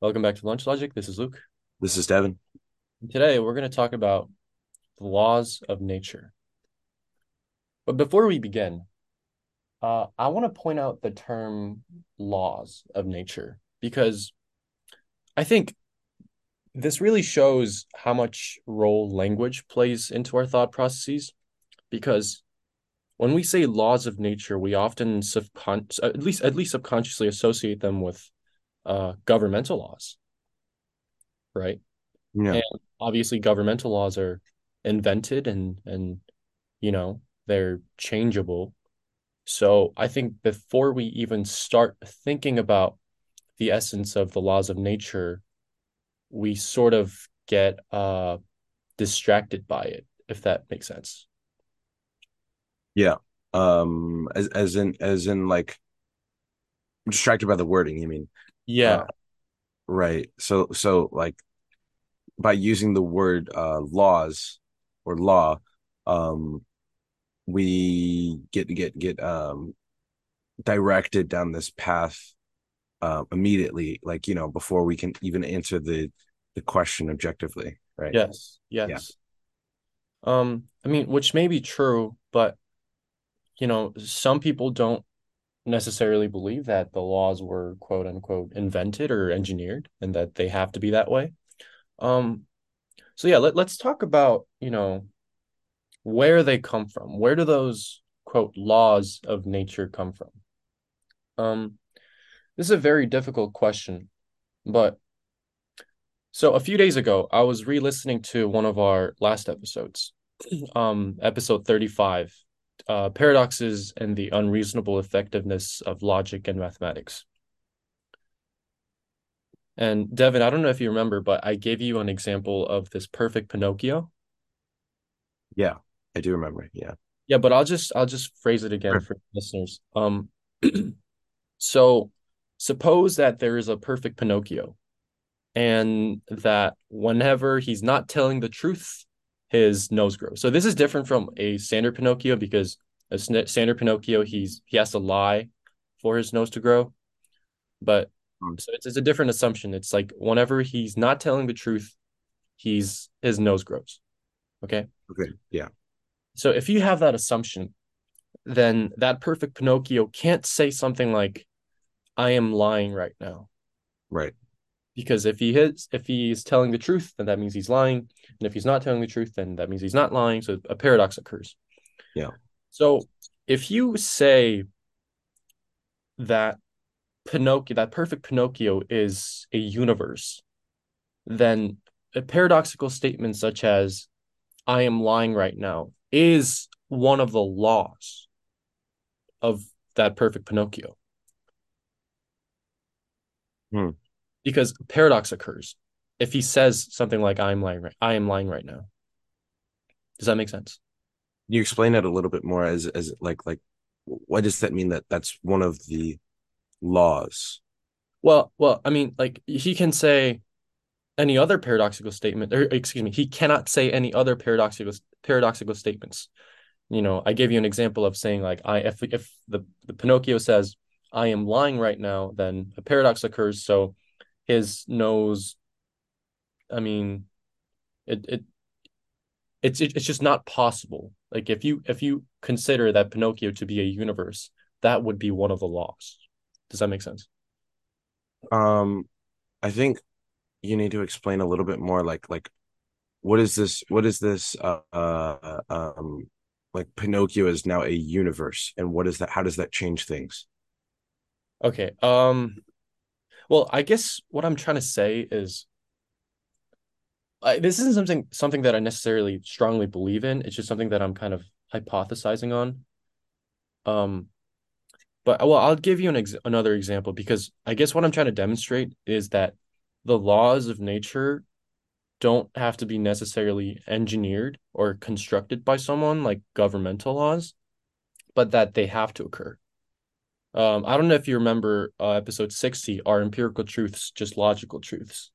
Welcome back to Lunch Logic. This is Luke. This is Devin. Today, we're going to talk about the laws of nature. But before we begin, uh, I want to point out the term laws of nature because I think this really shows how much role language plays into our thought processes. Because when we say laws of nature, we often subcon- at least at least subconsciously associate them with uh, governmental laws, right? Yeah. And obviously, governmental laws are invented and and you know they're changeable. So I think before we even start thinking about the essence of the laws of nature, we sort of get uh distracted by it, if that makes sense. Yeah. Um as as in as in like I'm distracted by the wording, you mean. Yeah. Uh right. So so like by using the word uh laws or law, um we get get get um directed down this path uh immediately, like you know, before we can even answer the the question objectively, right? Yes. Yeah. Yes. Um, I mean, which may be true, but you know, some people don't necessarily believe that the laws were quote unquote invented or engineered and that they have to be that way. Um, so yeah, let, let's talk about, you know, where they come from. Where do those quote laws of nature come from? Um, this is a very difficult question, but so a few days ago, I was re-listening to one of our last episodes, um, episode 35, uh, paradoxes and the unreasonable effectiveness of logic and mathematics. And Devin, I don't know if you remember, but I gave you an example of this perfect Pinocchio. Yeah. I do remember. Yeah. Yeah, but I'll just I'll just phrase it again Sure. for listeners. Um, so suppose that there is a perfect Pinocchio, and that whenever he's not telling the truth, his nose grows. So this is different from a standard Pinocchio because a standard Pinocchio, he's he has to lie for his nose to grow. But Mm. so it's, it's a different assumption. It's like whenever he's not telling the truth, he's his nose grows. Okay. Okay. Yeah. So if you have that assumption, then that perfect Pinocchio can't say something like, I am lying right now. Right. Because if he is if he's telling the truth, then that means he's lying. And if he's not telling the truth, then that means he's not lying. So a paradox occurs. Yeah. So if you say that Pinocchio, that perfect Pinocchio is a universe, then a paradoxical statement such as I am lying right now is one of the laws of that perfect Pinocchio. Hmm. Because paradox occurs. If he says something like I'm lying right, I am lying right now. Does that make sense? you explain that a little bit more as as like like what does that mean that that's one of the laws Well, well, I mean, like he can say any other paradoxical statement, or excuse me, he cannot say any other paradoxical paradoxical statements. You know, I gave you an example of saying like I if if the, the Pinocchio says I am lying right now, then a paradox occurs. So his nose, I mean, it it it's it, it's just not possible. Like if you if you consider that Pinocchio to be a universe, that would be one of the laws. Does that make sense? um i think you need to explain a little bit more like like what is this what is this uh, uh um like pinocchio is now a universe and what is that how does that change things Okay. Um well, I guess what I'm trying to say is I, this isn't something something that I necessarily strongly believe in. It's just something that I'm kind of hypothesizing on. Um but well, I'll give you an ex another example because I guess what I'm trying to demonstrate is that the laws of nature don't have to be necessarily engineered or constructed by someone like governmental laws, but that they have to occur. Um, I don't know if you remember uh, episode 60, Are Empirical Truths Just Logical Truths?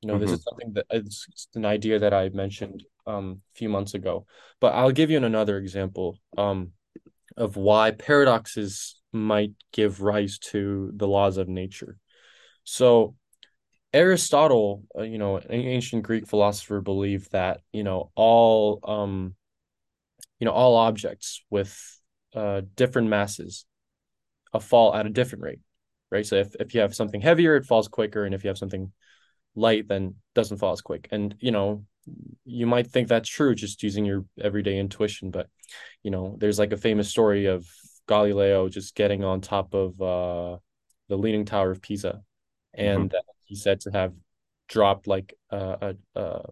You know, this hmm is something that it's, it's an idea that I mentioned um, a few months ago, but I'll give you another example um, of why paradoxes might give rise to the laws of nature. So, Aristotle, uh, you know, an ancient Greek philosopher, believed that you know all um, you know all objects with uh, different masses uh, fall at a different rate, right? So if if you have something heavier, it falls quicker, and if you have something light, then doesn't fall as quick. And you know, you might think that's true just using your everyday intuition, but you know, there's like a famous story of Galileo just getting on top of uh, the Leaning Tower of Pisa, hmm and uh, he said to have dropped like uh, uh,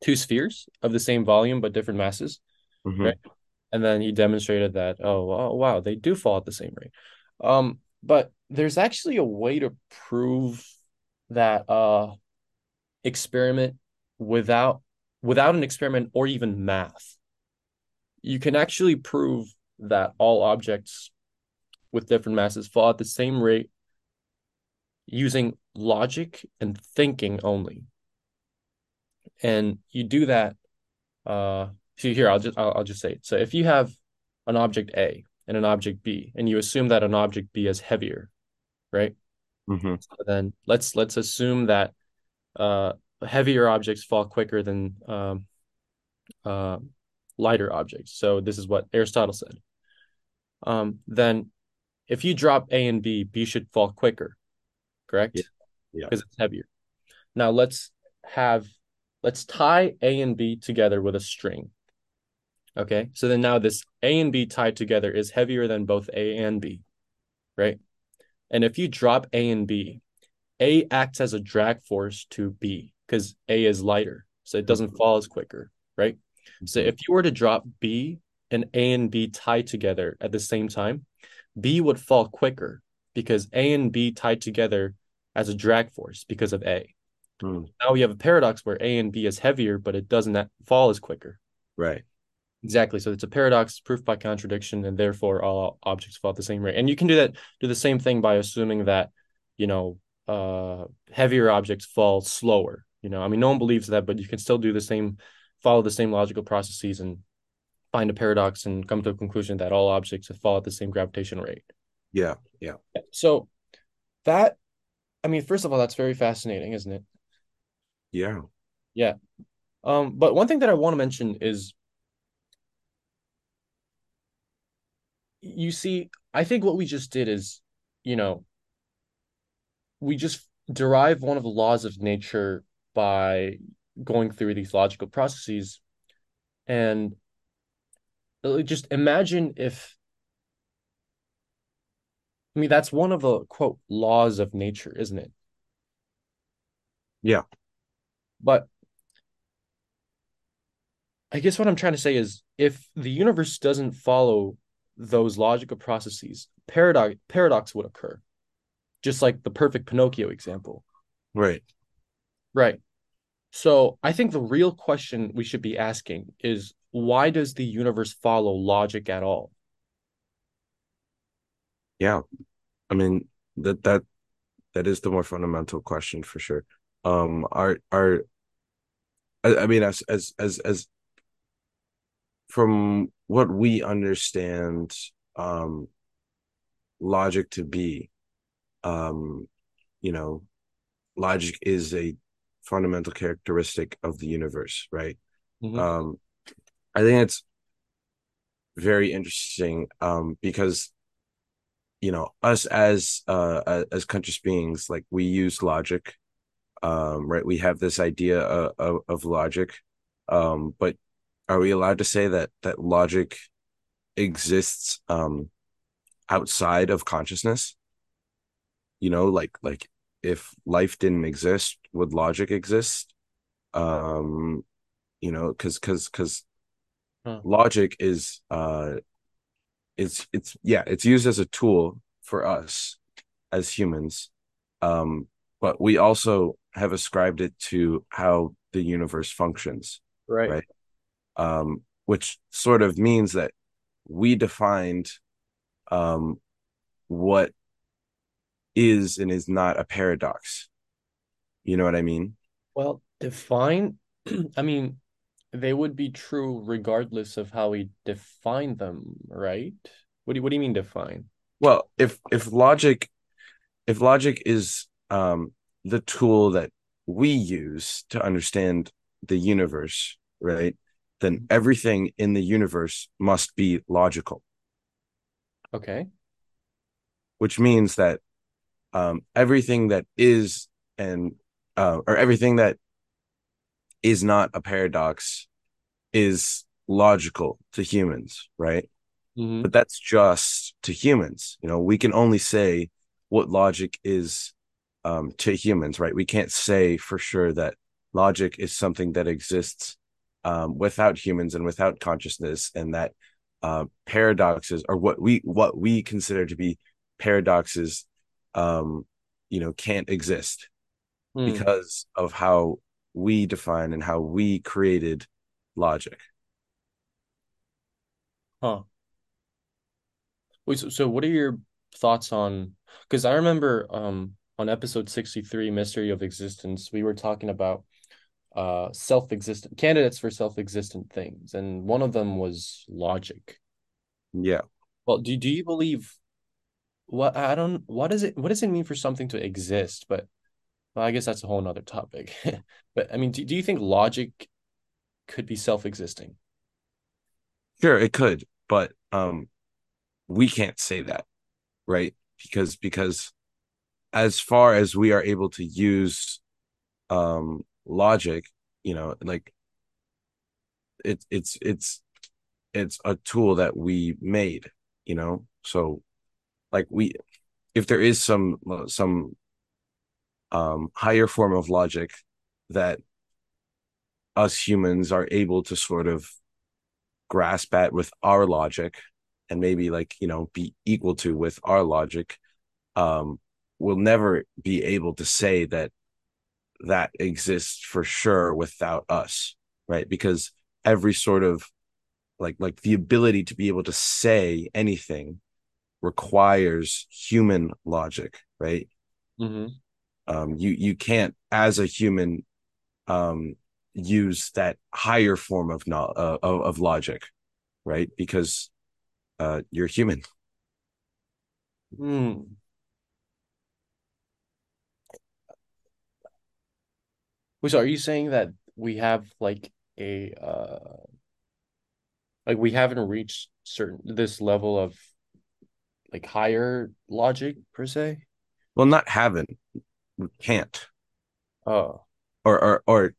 two spheres of the same volume but different masses, hmm right? And then he demonstrated that oh, oh wow they do fall at the same rate. Um, but there's actually a way to prove that uh experiment without without an experiment or even math. You can actually prove that all objects with different masses fall at the same rate using logic and thinking only. And you do that uh see here I'll just I'll, I'll just say it. So if you have an object A and an object B and you assume that an object B is heavier, right? hmm So then let's let's assume that uh heavier objects fall quicker than um uh lighter objects. So this is what Aristotle said. Um then if you drop A and B, B should fall quicker, correct? Yeah. Because it's heavier. Now let's have let's tie A and B together with a string. Okay. So then now this A and B tied together is heavier than both A and B, right? And if you drop A and B, A acts as a drag force to B because A is lighter. So it doesn't fall as quicker, right? So hmm if you were to drop B and A and B tied together at the same time, B would fall quicker because A and B tied together as a drag force because of A. Mm. Now we have a paradox where A and B is heavier, but it doesn't fall as quicker. Right. Exactly. So it's a paradox, proof by contradiction, and therefore all objects fall at the same rate. And you can do that, do the same thing by assuming that, you know, uh, heavier objects fall slower. You know, I mean, no one believes that, but you can still do the same, follow the same logical processes and find a paradox and come to a conclusion that all objects fall at the same gravitational rate. Yeah. Yeah. So that, I mean, first of all, that's very fascinating, isn't it? Yeah. Yeah. Um, but one thing that I want to mention is you see, I think what we just did is, you know, we just derive one of the laws of nature by going through these logical processes. And uh, just imagine if, I mean, that's one of the quote laws of nature, isn't it? Yeah. But I guess what I'm trying to say is if the universe doesn't follow those logical processes, paradox paradox would occur, just like the perfect Pinocchio example. Right. Right. So I think the real question we should be asking is why does the universe follow logic at all? Yeah. I mean that that that is the more fundamental question for sure. Um, our our I, I mean as as as as from what we understand, um, logic to be, um, you know, logic is a fundamental characteristic of the universe, right? Mhm. Um, I think it's very interesting, um, because you know us as uh as conscious beings, like we use logic um, right? We have this idea of, of, of logic, um, but are we allowed to say that that logic exists um, outside of consciousness? You know, like like if life didn't exist, would logic exist? Um, you know, because because because Huh. logic is uh, it's it's yeah, it's used as a tool for us as humans, um, but we also have ascribed it to how the universe functions, Right. right? Um, which sort of means that we defined um, what is and is not a paradox. You know what I mean? Well, define, I mean, they would be true regardless of how we define them, right? What do you, what do you mean define? Well, if if logic if logic is um the tool that we use to understand the universe, right? Then everything in the universe must be logical. Okay. Which means that um, everything that is and uh, or everything that is not a paradox is logical to humans, right? Mm-hmm. But that's just to humans. You know, we can only say what logic is um, to humans, right? We can't say for sure that logic is something that exists um, without humans and without consciousness, and that uh, paradoxes or what we what we consider to be paradoxes, um, you know, can't exist Mm. because of how we define and how we created logic. Huh. Wait, so, so what are your thoughts on because I remember um on episode 63, Mystery of Existence, we were talking about uh self-existent candidates for self-existent things, and one of them was logic. Yeah. Well, do do you believe what I don't what does it what does it mean for something to exist? But well, I guess that's a whole nother topic. But I mean, do, do you think logic could be self-existing? Sure, it could, but um we can't say that, right? Because because as far as we are able to use um logic, you know, like it's it's it's it's a tool that we made, you know. So like we if there is some some um higher form of logic that us humans are able to sort of grasp at with our logic and maybe like you know be equal to with our logic um we'll never be able to say that that exists for sure without us right because every sort of like like the ability to be able to say anything requires human logic right Mm-hmm. um you you can't as a human um use that higher form of no, uh, of, of logic right because uh you're human Hmm. Wait, So are you saying that we have like a uh like we haven't reached certain this level of like higher logic per se? well not haven't we can't Oh, or or or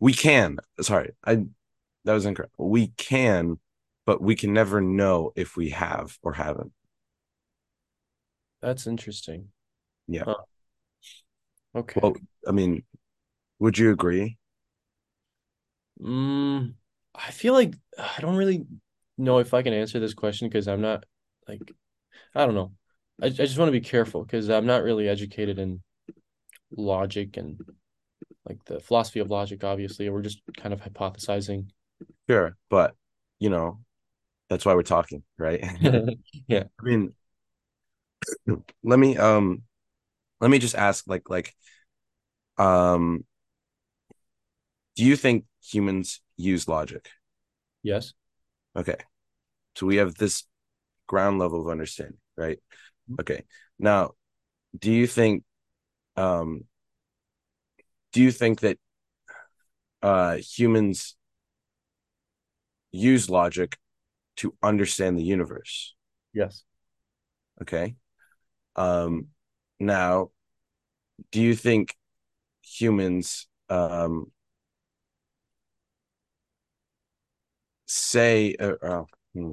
we can sorry i that was incorrect we can but we can never know if we have or haven't that's interesting. yeah Huh. Okay. well i mean would you agree Mm, I feel like I don't really know if I can answer this question because I'm not like I don't know. I, I just want to be careful because I'm not really educated in logic and like the philosophy of logic, obviously. We're just kind of hypothesizing. sure but you know that's why we're talking right yeah. i mean let me um let me just ask like like um do you think humans use logic? Yes. okay. So we have this ground level of understanding right? Okay. Now do you think um do you think that uh humans use logic to understand the universe? Yes. okay. Um now do you think humans um say uh, uh, hmm.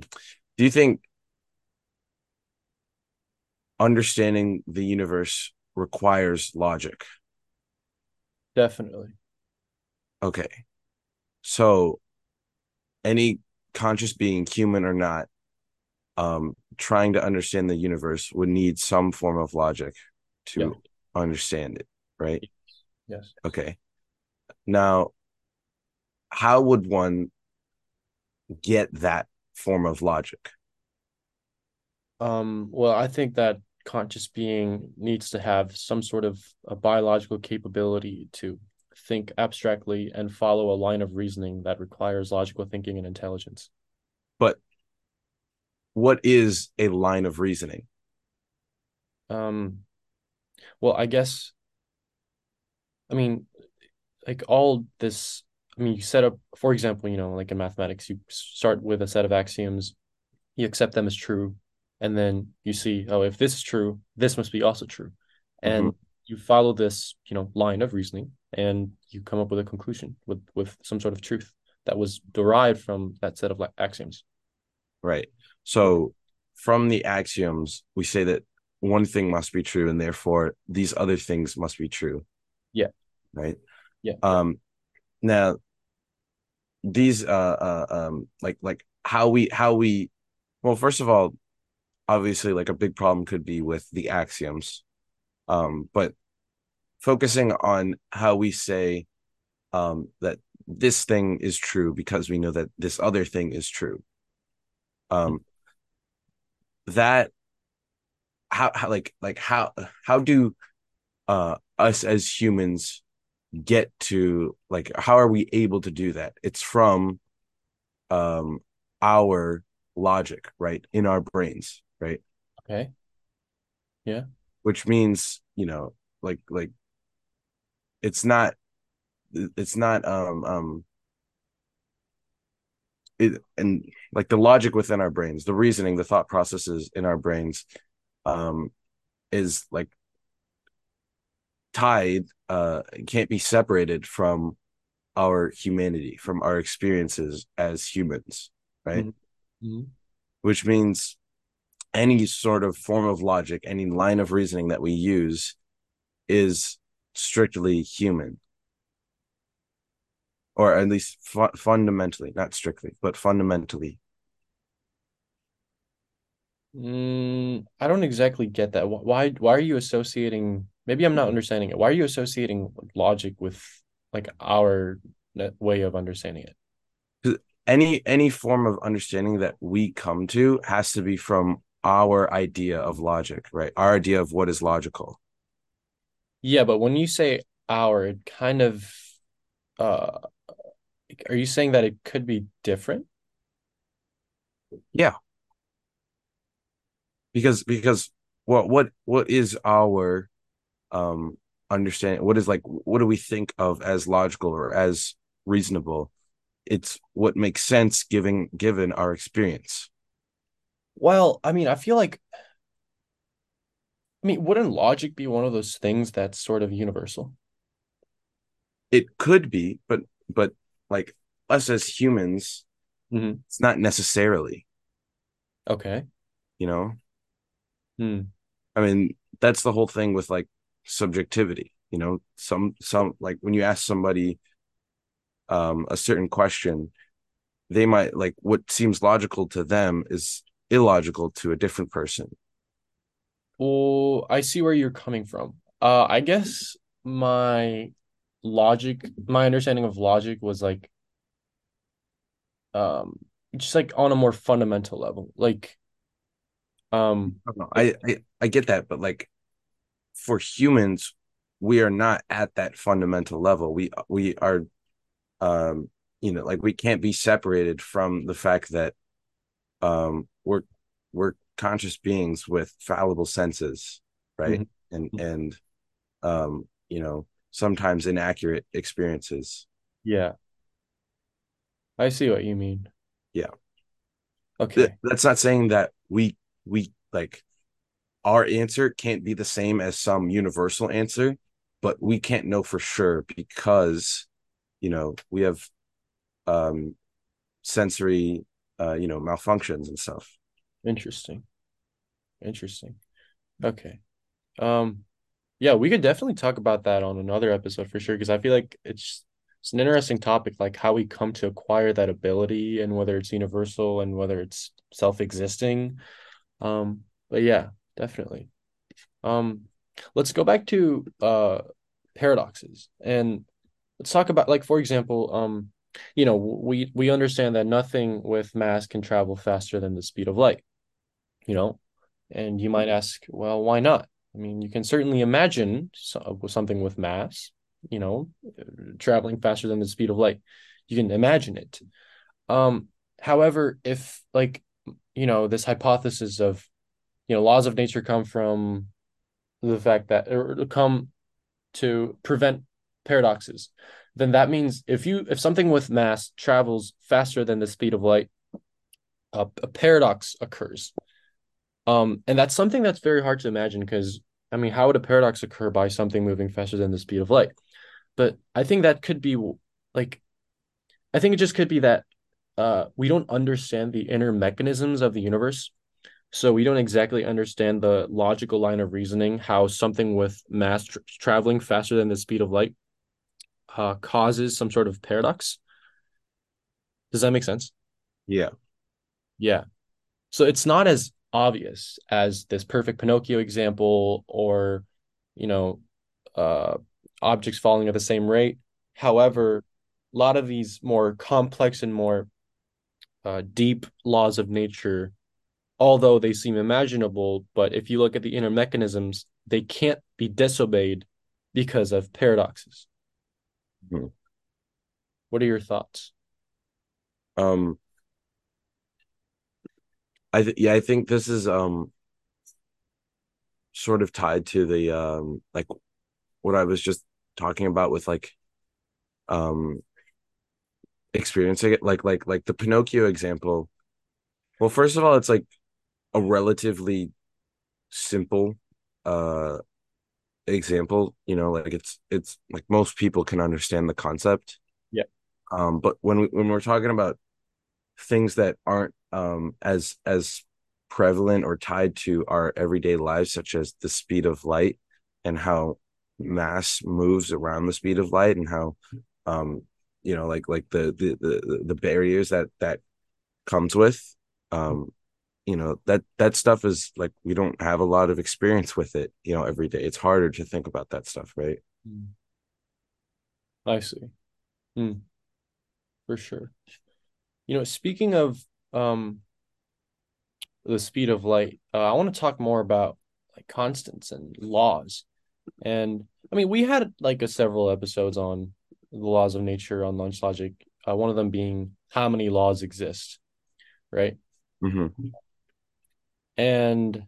do you think understanding the universe requires logic Definitely. okay so any conscious being human or not um trying to understand the universe would need some form of logic to Yeah. understand it right Yes. okay now how would one get that form of logic Um, well, I think that conscious being needs to have some sort of a biological capability to think abstractly and follow a line of reasoning that requires logical thinking and intelligence. but what is a line of reasoning Um, well, I guess I mean, like all this, I mean, you set up, for example, you know, like in mathematics, you start with a set of axioms, you accept them as true, and then you see, oh, if this is true, this must be also true. And you follow this, you know, line of reasoning and you come up with a conclusion with with some sort of truth that was derived from that set of like axioms. Right. So from the axioms, we say that one thing must be true, and therefore these other things must be true. Yeah. Right. Yeah. Um. Now these uh, uh um like like how we how we well first of all obviously like a big problem could be with the axioms um but focusing on how we say um that this thing is true because we know that this other thing is true. Um that how, how like like how how do uh us as humans get to like how are we able to do that it's from um our logic right in our brains right Okay. Yeah. which means you know like like it's not it's not um um it and like the logic within our brains the reasoning the thought processes in our brains um is like tied uh can't be separated from our humanity from our experiences as humans right Mm-hmm. which means any sort of form of logic any line of reasoning that we use is strictly human or at least fu- fundamentally not strictly but fundamentally Mm, I don't exactly get that. Why why are you associating, maybe I'm not understanding it. Why are you associating logic with like our way of understanding it? any any form of understanding that we come to has to be from our idea of logic right our idea of what is logical Yeah, but when you say our, it kind of uh are you saying that it could be different? yeah because because what what what is our um understanding what is like what do we think of as logical or as reasonable it's what makes sense given given our experience Well, I mean, I feel like I mean, wouldn't logic be one of those things that's sort of universal? it could be but but like us as humans hmm it's not necessarily Okay. you know Hmm. i mean that's the whole thing with like subjectivity you know some some like when you ask somebody um a certain question they might like what seems logical to them is illogical to a different person Well, I see where you're coming from. Uh, I guess my logic, my understanding of logic was like um just like on a more fundamental level. Like um I, don't know. I, I I get that but like for humans we are not at that fundamental level we we are um you know like we can't be separated from the fact that um we're we're conscious beings with fallible senses right mhm, and mhm. and um you know sometimes inaccurate experiences yeah, I see what you mean. yeah Th- Okay. that's not saying that we we like our answer can't be the same as some universal answer but we can't know for sure because you know we have um sensory uh you know malfunctions and stuff Interesting. Interesting. Okay. Um yeah, we could definitely talk about that on another episode for sure because I feel like it's it's an interesting topic like how we come to acquire that ability and whether it's universal and whether it's self-existing. Um but yeah, definitely. Um let's go back to uh paradoxes and let's talk about like for example, um you know, we we understand that nothing with mass can travel faster than the speed of light, you know? And you might ask, well, why not? I mean, you can certainly imagine so- something with mass, you know, traveling faster than the speed of light. You can imagine it. Um, however, if like, you know, this hypothesis of, you know, laws of nature come from the fact that or come to prevent paradoxes, then that means if you if something with mass travels faster than the speed of light, a, a paradox occurs. Um, and that's something that's very hard to imagine because I mean, how would a paradox occur by something moving faster than the speed of light? But I think that could be like, I think it just could be that uh, we don't understand the inner mechanisms of the universe. So we don't exactly understand the logical line of reasoning, how something with mass tra- traveling faster than the speed of light uh, causes some sort of paradox. Does that make sense? Yeah. Yeah. So it's not as obvious as this perfect Pinocchio example or, you know, uh, objects falling at the same rate. However, a lot of these more complex and more uh, deep laws of nature, although they seem imaginable, but if you look at the inner mechanisms, they can't be disobeyed because of paradoxes. Hmm. What are your thoughts? Um, I th- yeah, I think this is um sort of tied to the um like what I was just talking about with like um experiencing it like like like the Pinocchio example. Well, first of all, it's like a relatively simple uh example, you know, like it's it's like most people can understand the concept. Yeah. Um but when we when we're talking about things that aren't um as as prevalent or tied to our everyday lives such as the speed of light and how mass moves around the speed of light and how um you know like like the the the, the barriers that that comes with um you know that that stuff is like we don't have a lot of experience with it you know every day it's harder to think about that stuff right mm. i see mm. for sure you know speaking of um the speed of light uh, i want to talk more about like constants and laws and I mean, we had like a several episodes on the laws of nature on Lunch Logic. Uh, one of them being how many laws exist, right? Mm-hmm. And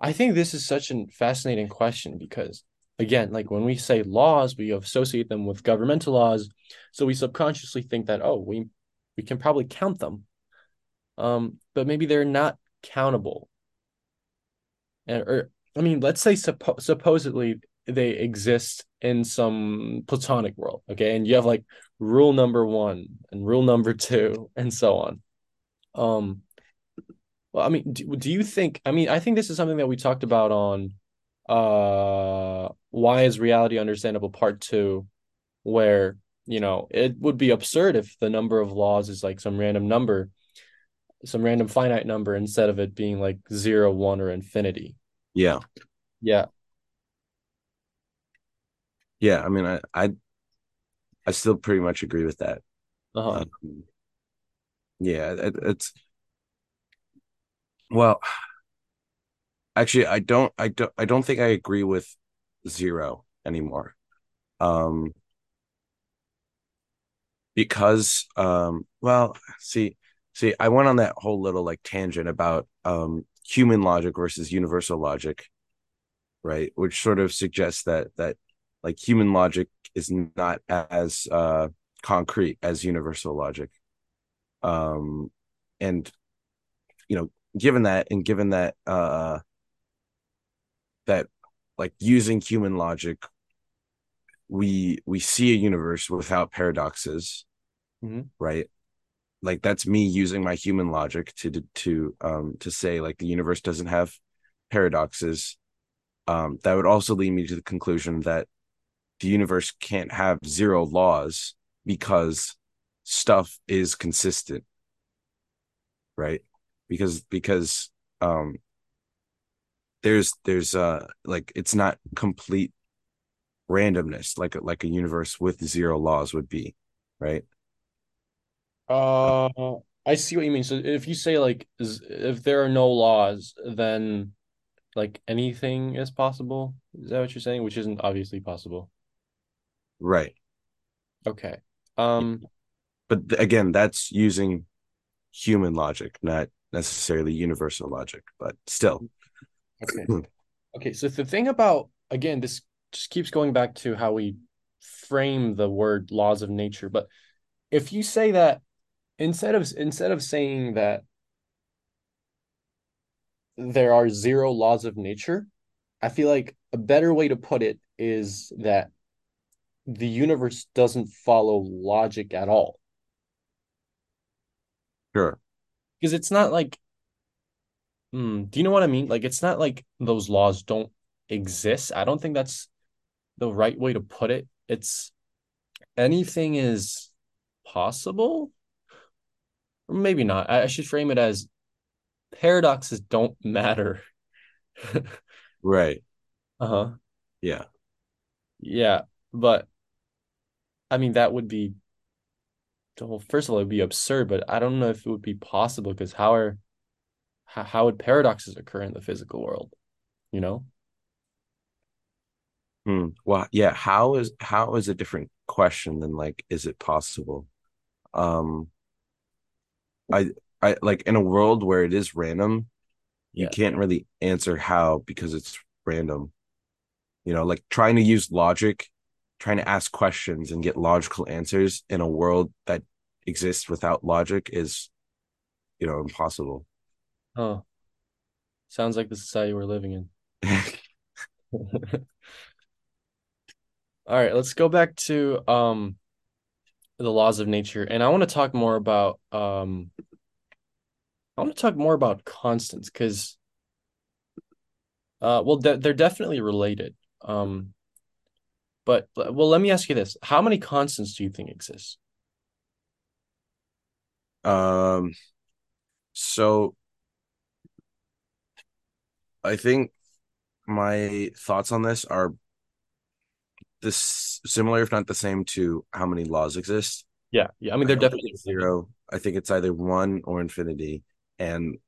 I think this is such a fascinating question because, again, like when we say laws, we associate them with governmental laws, so we subconsciously think that oh, we we can probably count them, um, but maybe they're not countable. And or I mean, let's say suppo- supposedly they exist in some platonic world, okay? And you have like rule number 1 and rule number 2 and so on. Um well, I mean, do, do you think I mean, I think this is something that we talked about on uh why is reality understandable part 2 where, you know, it would be absurd if the number of laws is like some random number, some random finite number instead of it being like zero, one, or infinity yeah. Yeah. Yeah. I mean, I, I, I still pretty much agree with that. Uh-huh. Um, yeah. It, it's, well, actually, I don't, I don't, I don't think I agree with zero anymore. Um, because, um, well, see, see, I went on that whole little like tangent about, um, human logic versus universal logic right which sort of suggests that that like human logic is not as uh concrete as universal logic um and you know given that and given that uh that like using human logic we we see a universe without paradoxes mm-hmm. right? Like that's me using my human logic to to um to say like the universe doesn't have paradoxes. Um that would also lead me to the conclusion that the universe can't have zero laws because stuff is consistent right because because um there's there's uh like it's not complete randomness like like a universe with zero laws would be right Uh, I see what you mean. So if you say like if there are no laws, then like anything is possible. Is that what you're saying? Which isn't obviously possible. Right. Okay. Um, but again, that's using human logic, not necessarily universal logic, but still. Okay. okay. So the thing about again this just keeps going back to how we frame the word laws of nature. But if you say that instead of instead of saying that there are zero laws of nature, I feel like a better way to put it is that the universe doesn't follow logic at all. Sure. Because it's not like, mm, do you know what I mean? Like, it's not like those laws don't exist. I don't think that's the right way to put it. It's anything is possible. Or maybe not. I, I should frame it as paradoxes don't matter. Right. uh-huh. Yeah. Yeah. But I mean, that would be, well, first of all, it would be absurd, but I don't know if it would be possible because how are, how, how would paradoxes occur in the physical world? You know? Hmm. Well, yeah. How is how is a different question than like, is it possible? Um, I I like in a world where it is random, you Yeah. can't really answer how because it's random. You know, like trying to use logic, trying to ask questions and get logical answers in a world that exists without logic is, you know, impossible. Oh, sounds like the society we're living in. All right, let's go back to um the laws of nature, and I want to talk more about um I want to talk more about constants because uh well de they're definitely related. Um, but well, let me ask you this: How many constants do you think exist? Um, so I think my thoughts on this are this similar, if not the same, to how many laws exist. Yeah, yeah. I mean, they're don't definitely zero. I think it's either one or infinity. And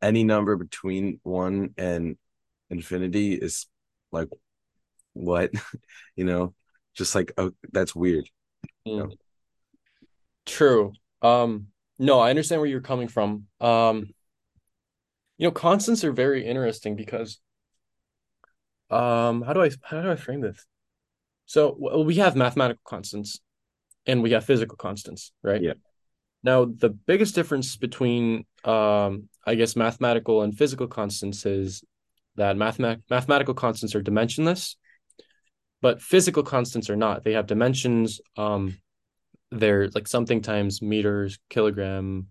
any number between one and infinity is like what? you know, just like oh, that's weird. You know? Mm, true. Um, no, I understand where you're coming from. Um, you know, constants are very interesting because um, how do I how do I frame this? So well, we have mathematical constants and we have physical constants, right? Yeah. Now, the biggest difference between um, I guess mathematical and physical constants is that mathemat mathematical constants are dimensionless, but physical constants are not. They have dimensions. Um, they're like something times meters, kilogram,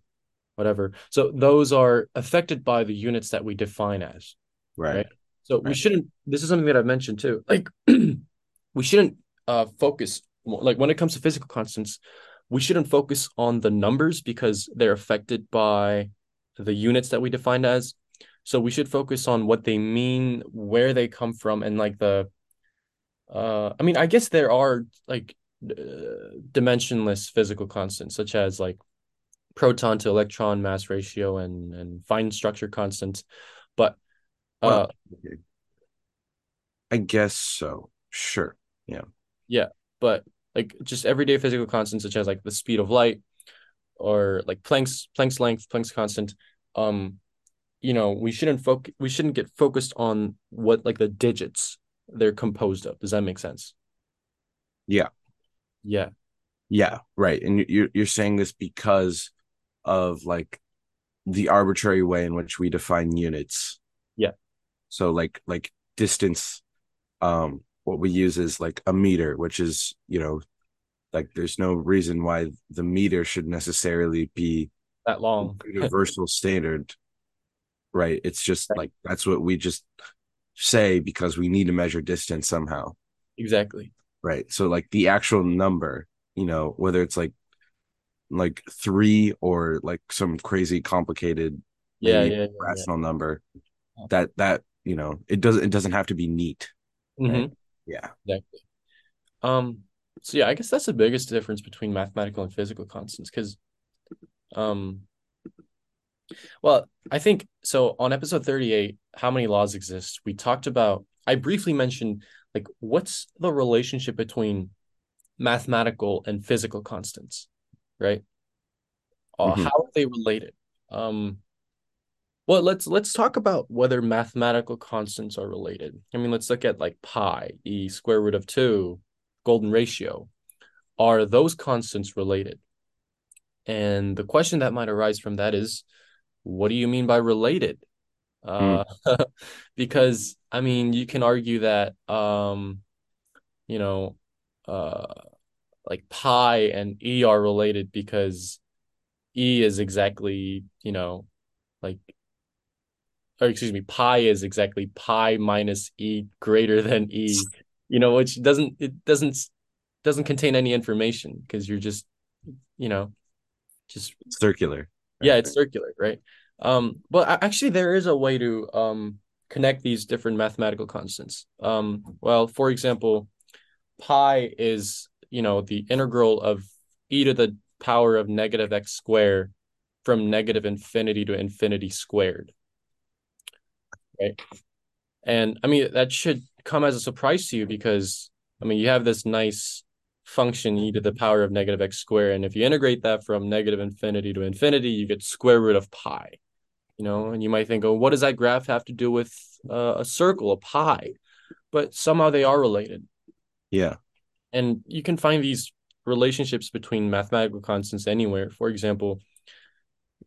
whatever. So those are affected by the units that we define as, Right. right? So we shouldn't, this is something that I've mentioned too. Like we shouldn't uh focus like when it comes to physical constants, we shouldn't focus on the numbers because they're affected by the units that we defined as. So we should focus on what they mean, where they come from, and like the uh I mean, I guess there are like uh, dimensionless physical constants such as like proton to electron mass ratio and and fine structure constants. But uh okay. I guess so. Sure. Yeah. yeah, but like just everyday physical constants such as like the speed of light or like Planck's Planck's length, Planck's constant, um, you know, we shouldn't focus we shouldn't get focused on what like the digits they're composed of. Does that make sense? Yeah. Yeah. Yeah. Right. And you- you're you're saying this because of like the arbitrary way in which we define units. Yeah. So like like distance, um, what we use is like a meter, which is, you know, like there's no reason why the meter should necessarily be That long. universal standard, right? It's just like that's what we just say because we need to measure distance somehow, Exactly. right? So like the actual number, you know, whether it's like like three or like some crazy complicated Yeah, yeah, yeah, rational number, that that you know it doesn't it doesn't have to be neat, right? Mhm. Yeah. Exactly. Um, so yeah, I guess that's the biggest difference between mathematical and physical constants because um well, I think so on episode 38, how many laws exist? We talked about I briefly mentioned like what's the relationship between mathematical and physical constants, right? Uh, Mhm. how are they related? Um Well, let's let's talk about whether mathematical constants are related. I mean, let's look at like pi, e square root of 2, golden ratio. Are those constants related? And the question that might arise from that is, what do you mean by related? Hmm. Uh, because I mean, you can argue that um, you know, uh, like pi and e are related because e is exactly, you know, like or excuse me, pi is exactly pi minus e greater than e, you know, which doesn't it doesn't doesn't contain any information because you're just, you know, just Circular. Yeah, it's circular, right? Um, but actually there is a way to um connect these different mathematical constants. Um, well, for example, pi is, you know, the integral of e to the power of negative x squared from negative infinity to infinity squared, right? And I mean, that should come as a surprise to you because, I mean, you have this nice function e to the power of negative x squared. And if you integrate that from negative infinity to infinity, you get square root of pi, you know, and you might think, oh, what does that graph have to do with uh, a circle, a pi? But somehow they are related. Yeah. And you can find these relationships between mathematical constants anywhere. For example,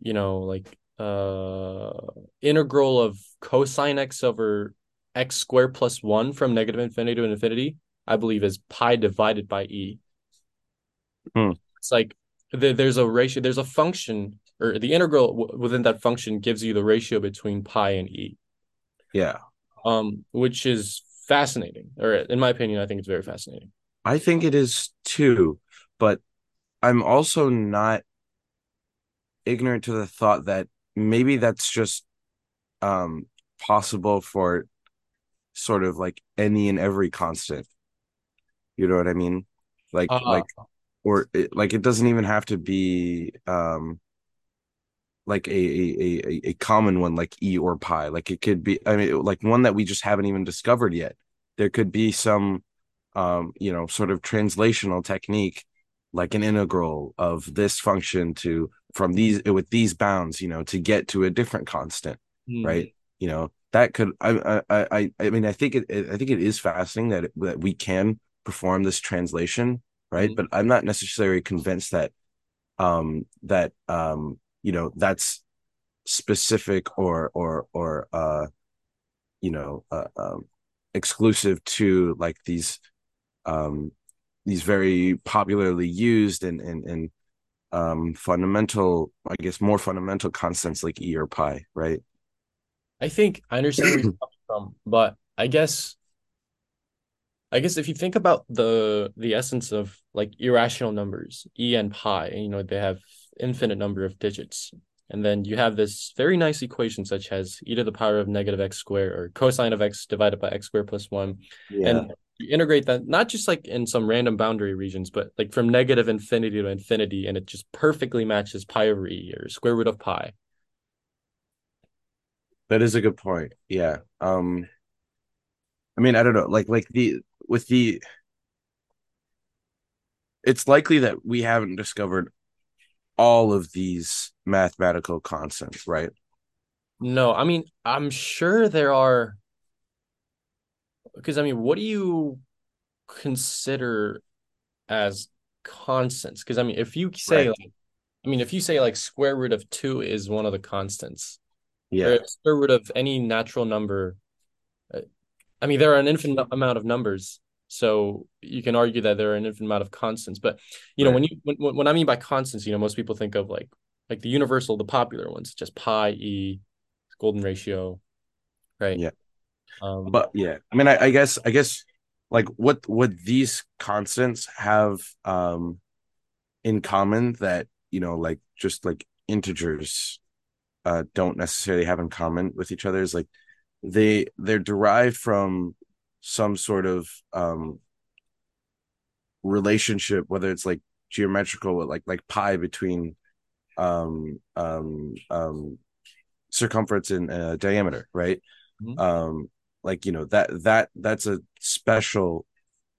you know, like uh integral of cosine x over x squared plus one from negative infinity to infinity, I believe is pi divided by e. Hmm. It's like the, there's a ratio, there's a function, or the integral w- within that function gives you the ratio between pi and e, Yeah. um, which is fascinating. Or in my opinion, I think it's very fascinating. I think it is too, but I'm also not ignorant to the thought that maybe that's just um possible for sort of like any and every constant. You know what I mean? Like Uh, like or it, like it doesn't even have to be um like a, a a a common one like e or pi like it could be i mean like one that we just haven't even discovered yet there could be some um you know sort of translational technique like an integral of this function to from these with these bounds you know to get to a different constant hmm. right you know that could i i i, I mean i think it i think it is fascinating that it, that we can perform this translation right Hmm. but i'm not necessarily convinced that um that um you know that's specific or or or uh you know uh, um exclusive to like these um these very popularly used and and and um fundamental i guess more fundamental constants like e or pi right I think I understand where you're coming from, but I guess I guess if you think about the the essence of like irrational numbers, e and pi, you know, they have infinite number of digits. And then you have this very nice equation such as e to the power of negative x squared or cosine of x divided by x squared plus one. yeah And you integrate that not just like in some random boundary regions, but like from negative infinity to infinity, and it just perfectly matches pi over e or square root of pi. that is a good point yeah um i mean i don't know like like the with the it's likely that we haven't discovered all of these mathematical constants right? No, I mean, I'm sure there are because I mean, what do you consider as constants? Because I mean, if you say right. like, I mean, if you say like square root of two is one of the constants, yeah. square root of any natural number, I mean, there are an infinite amount of numbers, so you can argue that there are an infinite amount of constants. But you know, right when you when, when I mean by constants, you know, most people think of like like the universal, the popular ones, just pi, e, golden ratio, right? yeah Um, but yeah i mean I, I guess i guess like what what these constants have um in common that you know like just like integers uh don't necessarily have in common with each other is like they they're derived from some sort of um relationship whether it's like geometrical like like pi between um um um circumference and uh, diameter right? Mhm. um like you know that that that's a special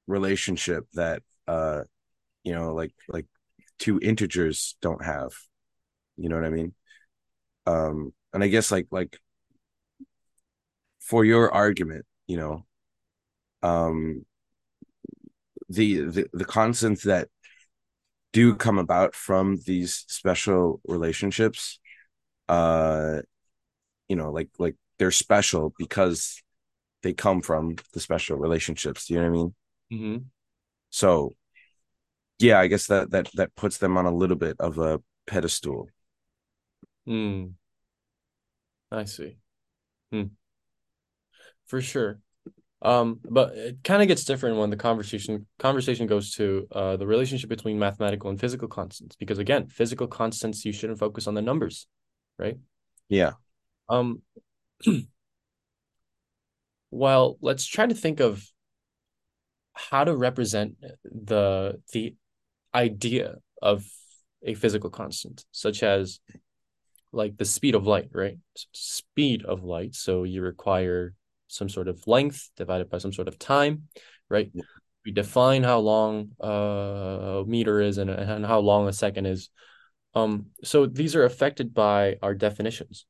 relationship that uh you know like like two integers don't have. You know what i mean? Um and I guess like like for your argument, you know, um, the the the constants that do come about from these special relationships, uh, you know, like like they're special because they come from the special relationships. Do you know what I mean? Mm-hmm. So, yeah, I guess that that that puts them on a little bit of a pedestal. Mm. I see. Hmm. For sure. Um, but it kind of gets different when the conversation conversation goes to uh, the relationship between mathematical and physical constants, because again, physical constants you shouldn't focus on the numbers, right? Yeah. Um, well, let's try to think of how to represent the the idea of a physical constant, such as like the speed of light, right? Speed of light. So you require some sort of length divided by some sort of time, right? Yeah. We define how long a meter is and, and how long a second is. Um, so these are affected by our definitions.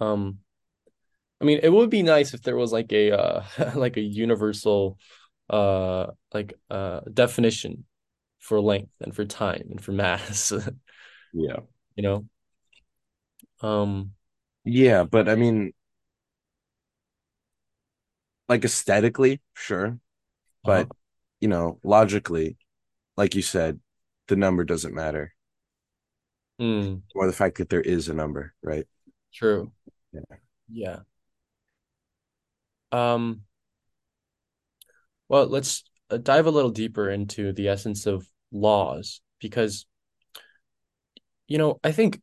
Um, I mean, it would be nice if there was like a uh, like a universal uh like uh definition for length and for time and for mass. Yeah. you know? Um Yeah, but I mean, like aesthetically, sure, uh-huh. but you know, logically, like you said, the number doesn't matter, Mm, or the fact that there is a number, right? true. Yeah. Yeah. Um well, let's uh, dive a little deeper into the essence of laws because you know, I think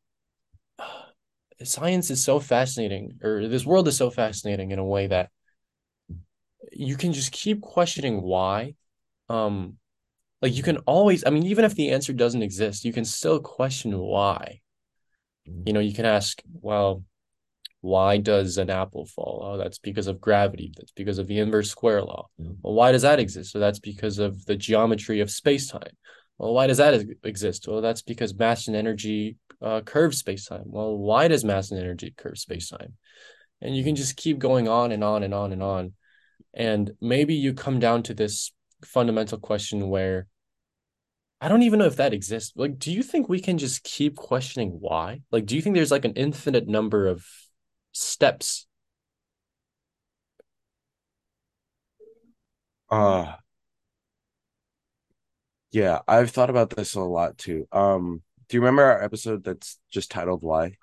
science is so fascinating or this world is so fascinating in a way that you can just keep questioning why um like you can always i mean even if the answer doesn't exist you can still question why. You know you can ask well why does an apple fall? Oh that's because of gravity. That's because of the inverse square law. Well why does that exist? So that's because of the geometry of space-time. Well why does that exist? Well that's because mass and energy uh, curve space-time. Well why does mass and energy curve space-time? And you can just keep going on and on and on and on and maybe you come down to this fundamental question where I don't even know if that exists. Like, do you think we can just keep questioning why? Like, do you think there's like an infinite number of steps? Uh yeah, I've thought about this a lot too. Um, do you remember our episode that's just titled Why?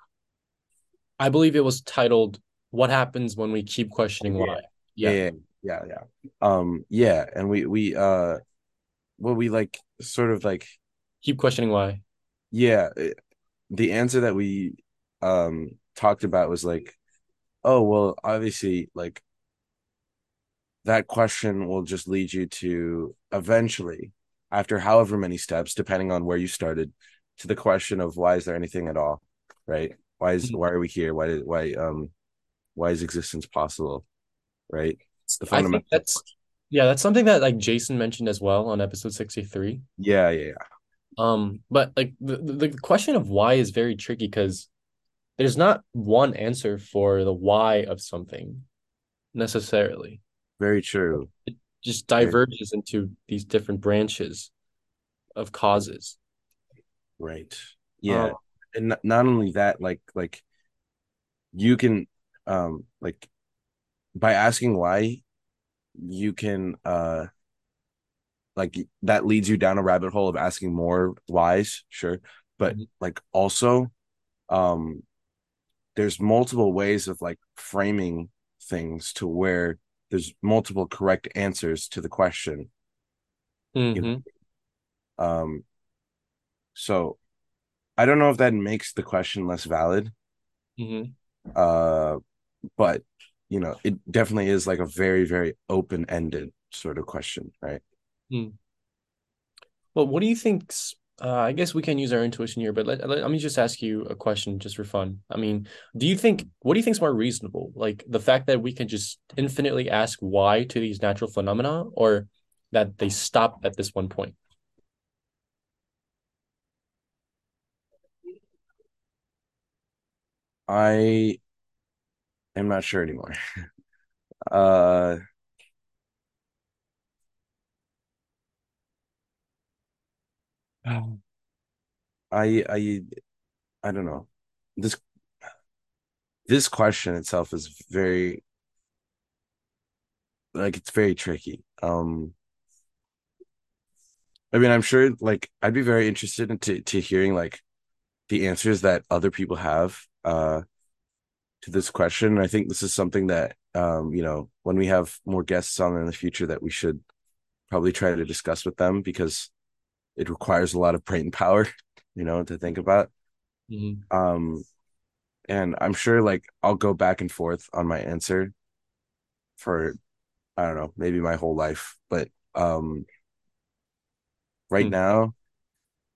I believe it was titled "What Happens When We Keep Questioning. Why." Yeah, Yeah, yeah, yeah, yeah. Um, yeah, and we we uh well we like sort of like keep questioning why. yeah, it- the answer that we um talked about was like, oh well, obviously like that question will just lead you to eventually, after however many steps, depending on where you started, to the question of why is there anything at all, right? Why is why are we here? Why did why um why is existence possible, right? The I think fundamental. that's yeah, that's something that like Jason mentioned as well on episode 63. Yeah, yeah, yeah. Um, but like the, the question of why is very tricky because there's not one answer for the why of something necessarily. Very true. It just diverges into these different branches of causes. right. Um, Yeah, and not, not only that, like like you can um like by asking why you can uh like that leads you down a rabbit hole of asking more whys, sure. But mhm, like also um there's multiple ways of like framing things to where there's multiple correct answers to the question. You mhm, know? Um so I don't know if that makes the question less valid. mhm, Uh but you know, it definitely is like a very, very open-ended sort of question, right? mhm. Well, what do you think? Uh, I guess we can use our intuition here, but let, let, let me just ask you a question just for fun. I mean, do you think, what do you think is more reasonable? Like the fact that we can just infinitely ask why to these natural phenomena, or that they stop at this one point? I am not sure anymore. Uh, I I I don't know. This this question itself is very like it's very tricky. Um, I mean, I'm sure like I'd be very interested into to hearing like the answers that other people have uh to this question. I think this is something that um, you know, when we have more guests on in the future that we should probably try to discuss with them because it requires a lot of brain power, you know, to think about. Mhm. Um, and I'm sure like I'll go back and forth on my answer for I don't know, maybe my whole life, but um right Hmm. now,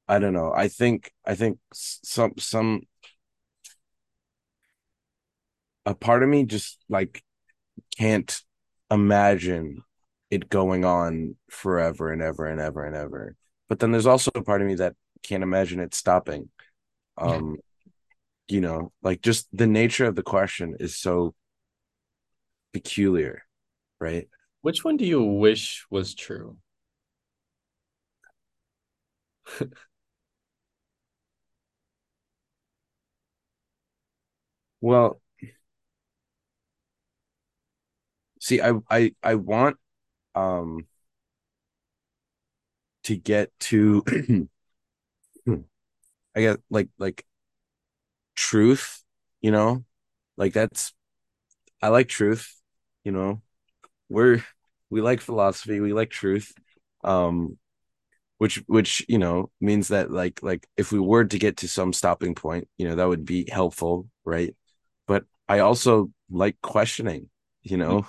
I don't know. I think I think some some a part of me just like can't imagine it going on forever and ever and ever and ever. But then there's also a part of me that can't imagine it stopping. Um, you know, like just the nature of the question is so peculiar, right? Which one do you wish was true? Well, see, I I I want um to get to I get like like truth, you know? Like that's I like truth, you know. We're we like philosophy, we like truth. Um which which, you know, means that like like if we were to get to some stopping point, you know, that would be helpful, right? But I also like questioning, you know.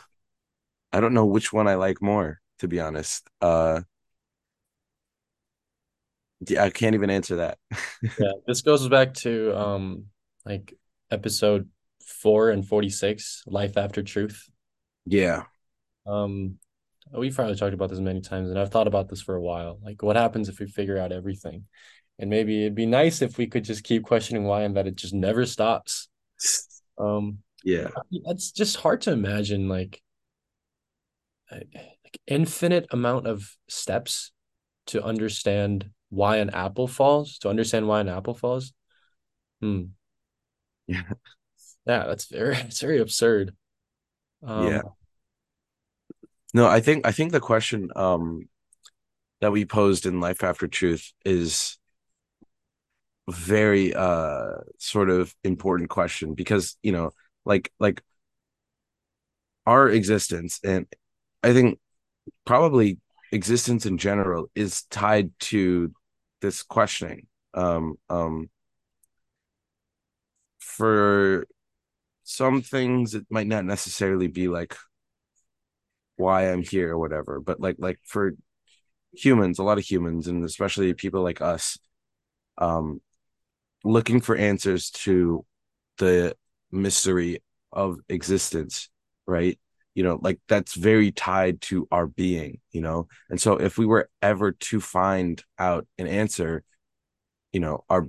I don't know which one I like more, to be honest. Uh yeah, I can't even answer that. Yeah, this goes back to um like episode four and 46, Life After Truth. yeah. Um we've probably talked about this many times, and I've thought about this for a while. Like what happens if we figure out everything? And maybe it'd be nice if we could just keep questioning why and that it just never stops. Um Yeah. that's just hard to imagine like like infinite amount of steps to understand why an apple falls, to understand why an apple falls. Hmm. Yeah. Yeah, that's very it's very absurd. Um, Yeah. No, I think I think the question um that we posed in Life After Truth is very uh sort of important question because, you know, like like our existence and I think probably existence in general is tied to this questioning. Um um for some things it might not necessarily be like why I'm here or whatever, but like like for humans, a lot of humans and especially people like us, um looking for answers to the mystery of existence, right? You know, like that's very tied to our being, you know? And so if we were ever to find out an answer, you know, our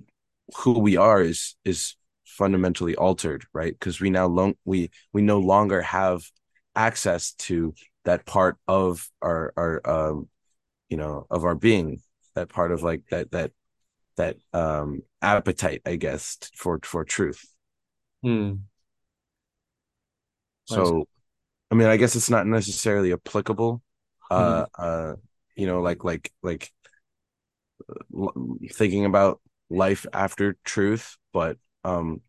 who we are is is fundamentally altered, right? Because we now long we we no longer have access to that part of our our um you know of our being, that part of like that that that um appetite, I guess, for for truth. hmm. So, I mean, I guess it's not necessarily applicable. Hmm. Uh, uh, you know, like like like l- thinking about life after truth, but um,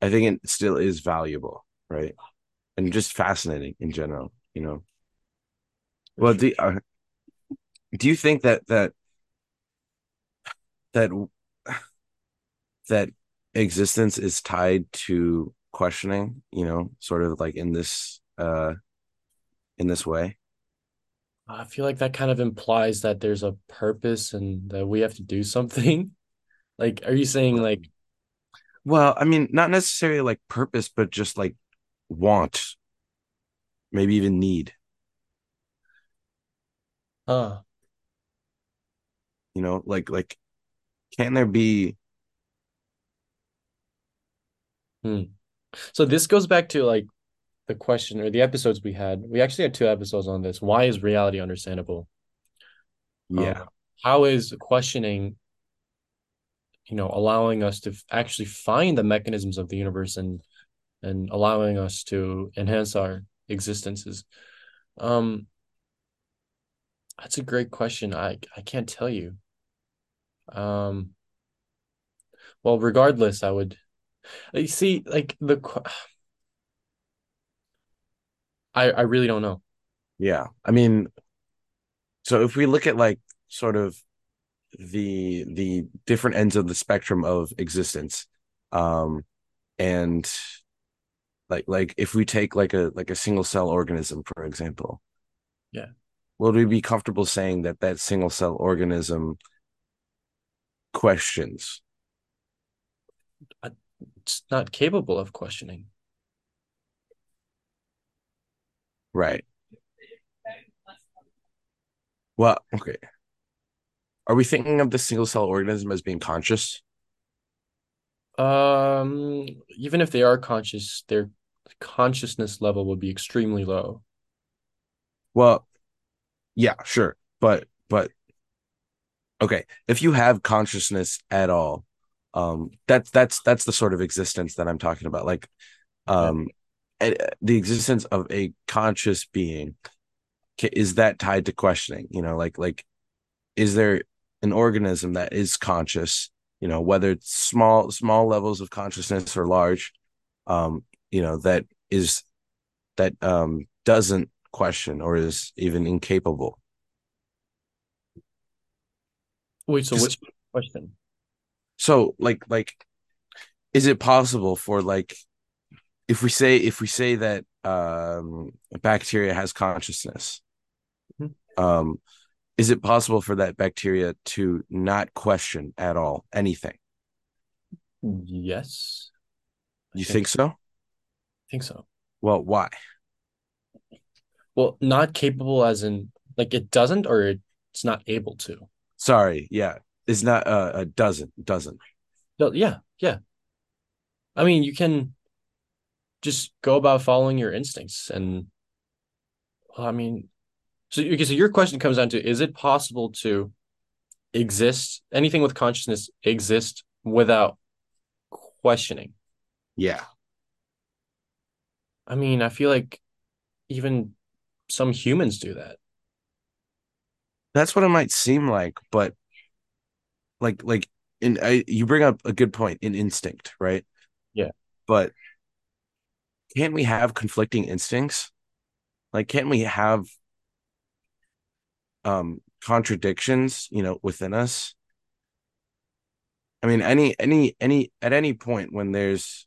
I think it still is valuable, right? And just fascinating in general. You know, well, do uh, do you think that that that that existence is tied to questioning? You know, sort of like in this uh in this way. I feel like that kind of implies that there's a purpose and that we have to do something. Like, are you saying like, Well, I mean, not necessarily like purpose, but just like want, maybe even need, huh? you know, like like can there be Hmm. So this goes back to like the question or the episodes we had. We actually had two episodes on this. Why is reality understandable? Um, Yeah. how is questioning, you know, allowing us to actually find the mechanisms of the universe and and allowing us to enhance our existences? Um, that's a great question. I I can't tell you. Um, well, regardless, I would you see like the I I really don't know. Yeah. I mean, so if we look at like sort of the the different ends of the spectrum of existence, um, and like like if we take like a like a single cell organism, for example, Yeah, would we be comfortable saying that that single cell organism questions? It's not capable of questioning. Right. Well, okay. Are we thinking of the single cell organism as being conscious? Um, even if they are conscious, their consciousness level would be extremely low. Well, yeah, sure. But but okay, if you have consciousness at all, um that's that's that's the sort of existence that I'm talking about. Like um the existence of a conscious being is that tied to questioning, you know, like like is there an organism that is conscious, you know, whether it's small small levels of consciousness or large, um, you know, that is that um doesn't question or is even incapable. Wait, so which question? So like like is it possible for like if we say if we say that um bacteria has consciousness, Mhm. um is it possible for that bacteria to not question at all anything? Yes, You think think so? I think so. Well, why? Well, not capable as in like it doesn't or it's not able to. Sorry, yeah, it's not uh, a dozen, dozen. Yeah, yeah. I mean, you can just go about following your instincts and well, I mean, so okay, so your question comes down to is it possible to exist anything with consciousness exist without questioning? Yeah, I mean, I feel like even some humans do that. that's what it might seem like, but like, like, in I, you bring up a good point in instinct, right? Yeah. But can't we have conflicting instincts? Like, can't we have um contradictions, you know, within us? I mean, any, any, any, at any point when there's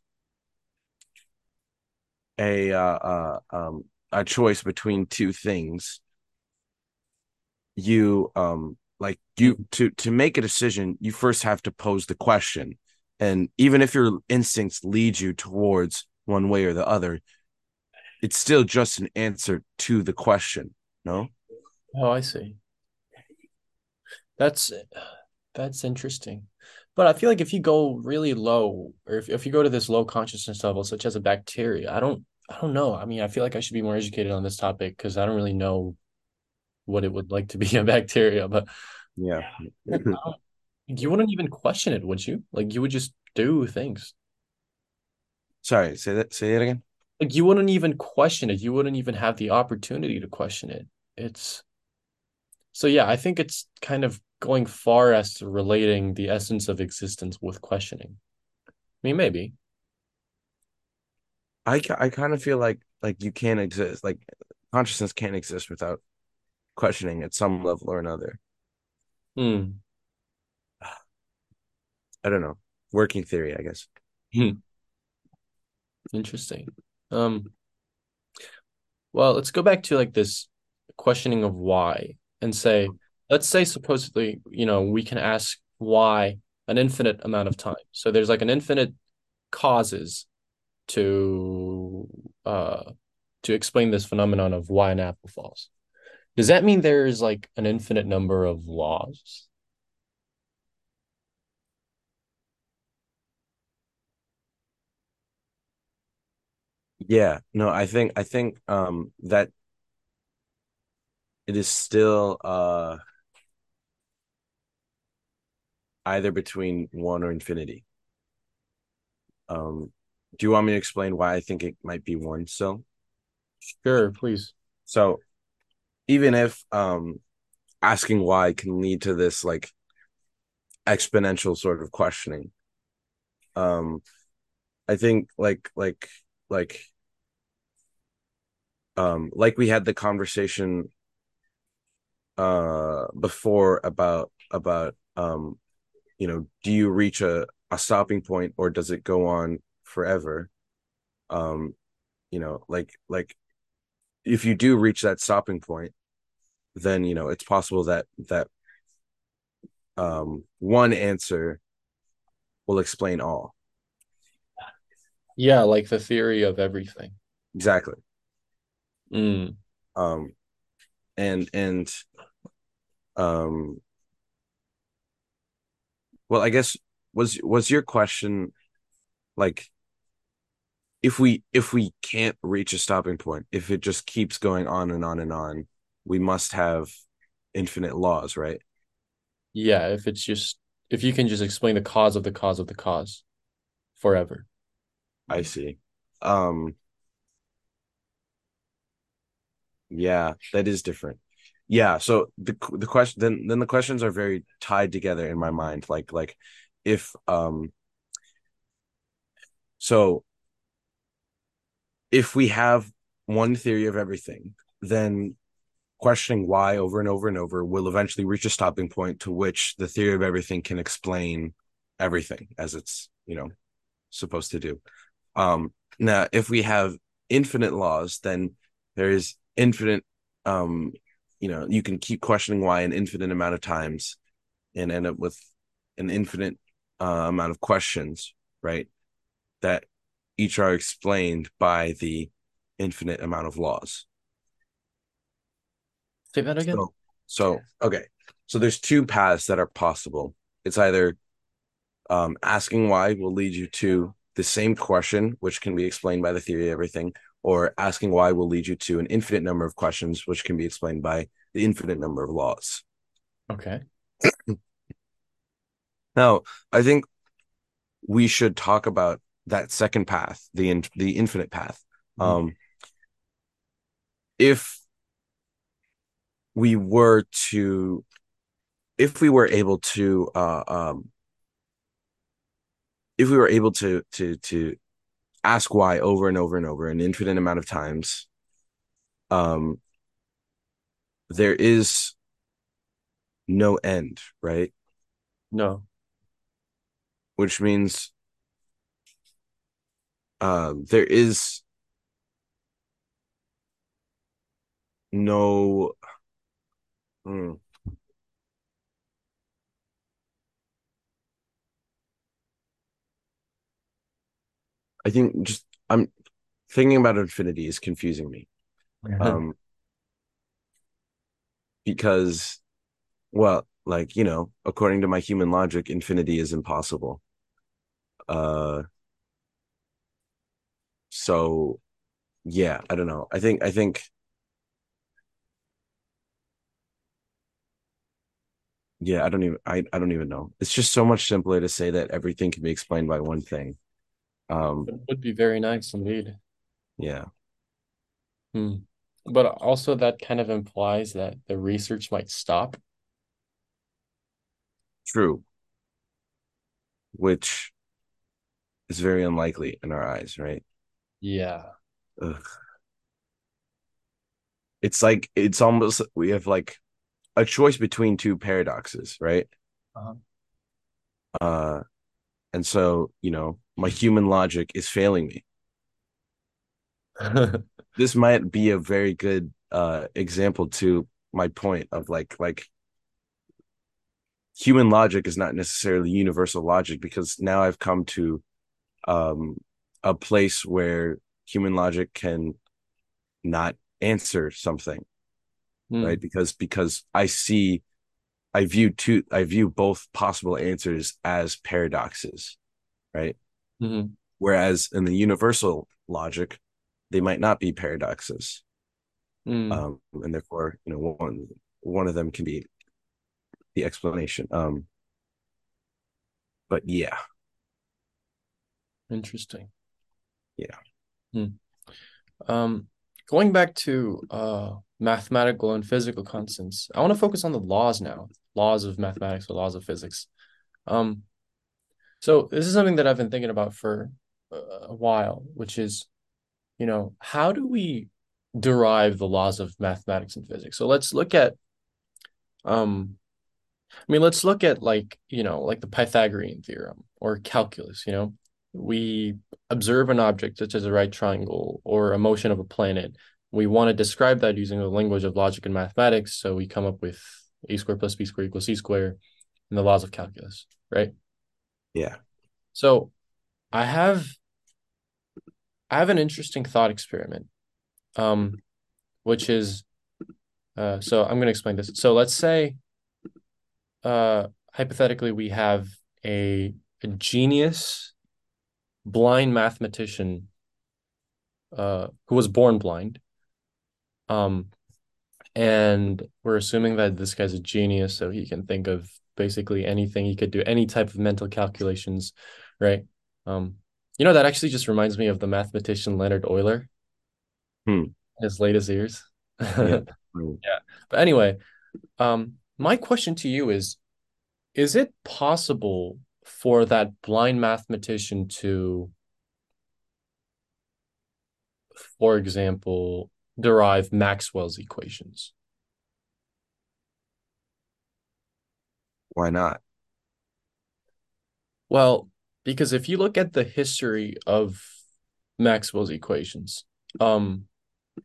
a uh, uh um a choice between two things you um like you to to make a decision you first have to pose the question and even if your instincts lead you towards one way or the other it's still just an answer to the question no Oh, I see. That's that's interesting. But I feel like if you go really low, or if, if you go to this low consciousness level, such as a bacteria, I don't I don't know. I mean, I feel like I should be more educated on this topic because I don't really know what it would like to be a bacteria. But yeah you wouldn't even question it, would you? Like you would just do things. sorry say that say it again Like you wouldn't even question it. You wouldn't even have the opportunity to question it. It's so yeah, I think it's kind of going far as to relating the essence of existence with questioning. I mean, maybe. i i kind of feel like like you can't exist like consciousness can't exist without questioning at some level or another Hmm. i don't know working theory i guess Hmm. Interesting. Um, well, let's go back to like this questioning of why and say, let's say supposedly, you know, we can ask why an infinite amount of time. So there's like an infinite causes to uh to explain this phenomenon of why an apple falls. Does that mean there's like an infinite number of laws? Yeah, no, I think I think um that it is still uh either between one or infinity. Um, do you want me to explain why I think it might be one still? Sure, please. So even if um asking why can lead to this like exponential sort of questioning, um, I think like like like um like we had the conversation uh before about about um you know do you reach a a stopping point or does it go on forever? Um you know like like if you do reach that stopping point then you know it's possible that that um one answer will explain all Yeah, like the theory of everything. exactly Mm. um and and um well i guess was was your question like if we if we can't reach a stopping point if it just keeps going on and on and on we must have infinite laws right? Yeah, if it's just if you can just explain the cause of the cause of the cause forever. i see. Um yeah that is different. Yeah so the the question then then the questions are very tied together in my mind like like if um so if we have one theory of everything then questioning why over and over and over will eventually reach a stopping point to which the theory of everything can explain everything as it's you know supposed to do. Um now if we have infinite laws then there is infinite um you know you can keep questioning why an infinite amount of times and end up with an infinite uh, amount of questions right that each are explained by the infinite amount of laws Say that again? So, so okay. So there's two paths that are possible. It's either um, asking why will lead you to the same question, which can be explained by the theory of everything, or asking why will lead you to an infinite number of questions, which can be explained by the infinite number of laws. Okay. Now, I think we should talk about that second path, the in, the infinite path. Mhm. Um, if we were to if we were able to uh, um, if we were able to to to ask why over and over and over an infinite amount of times um there is no end right No. which means um there is no hmm. I think just I'm thinking about infinity is confusing me. Um because well, like, you know, according to my human logic, infinity is impossible. Uh so yeah, I don't know. I think I think yeah, I don't even I, I don't even know. It's just so much simpler to say that everything can be explained by one thing. Um It would be very nice indeed. yeah. Hmm. But also that kind of implies that the research might stop. True. Which is very unlikely in our eyes, right? Yeah. Ugh. It's like it's almost we have like a choice between two paradoxes, right? Uh-huh. Uh and so, you know, my human logic is failing me. This might be a very good uh example to my point of like like human logic is not necessarily universal logic because now I've come to um a place where human logic can not answer something Hmm. right because because i see i view two i view both possible answers as paradoxes right Mhm. whereas in the universal logic they might not be paradoxes. Mm, Um, and therefore, you know, one one of them can be the explanation. Um, but yeah, interesting. Yeah. Hmm. Um, going back to uh mathematical and physical constants, I want to focus on the laws now, laws of mathematics or laws of physics. Um, so this is something that I've been thinking about for a while, which is, you know, how do we derive the laws of mathematics and physics? So let's look at, um, I mean, let's look at like, you know, like the Pythagorean theorem or calculus, you know. We observe an object such as a right triangle or a motion of a planet. We want to describe that using the language of logic and mathematics. So we come up with a squared plus b squared equals c squared and the laws of calculus, right? yeah, So I have I have an interesting thought experiment, um, which is uh, so I'm going to explain this. So let's say, uh, hypothetically, we have a, a genius blind mathematician uh, who was born blind. Um, and we're assuming that this guy's a genius, so he can think of basically anything. He could do any type of mental calculations, right? Um, you know, that actually just reminds me of the mathematician Leonhard Euler, Hmm. his latest years. yeah. Yeah. But anyway, um, my question to you is, is it possible for that blind mathematician to, for example, derive Maxwell's equations? Why not? Well, because if you look at the history of Maxwell's equations, um,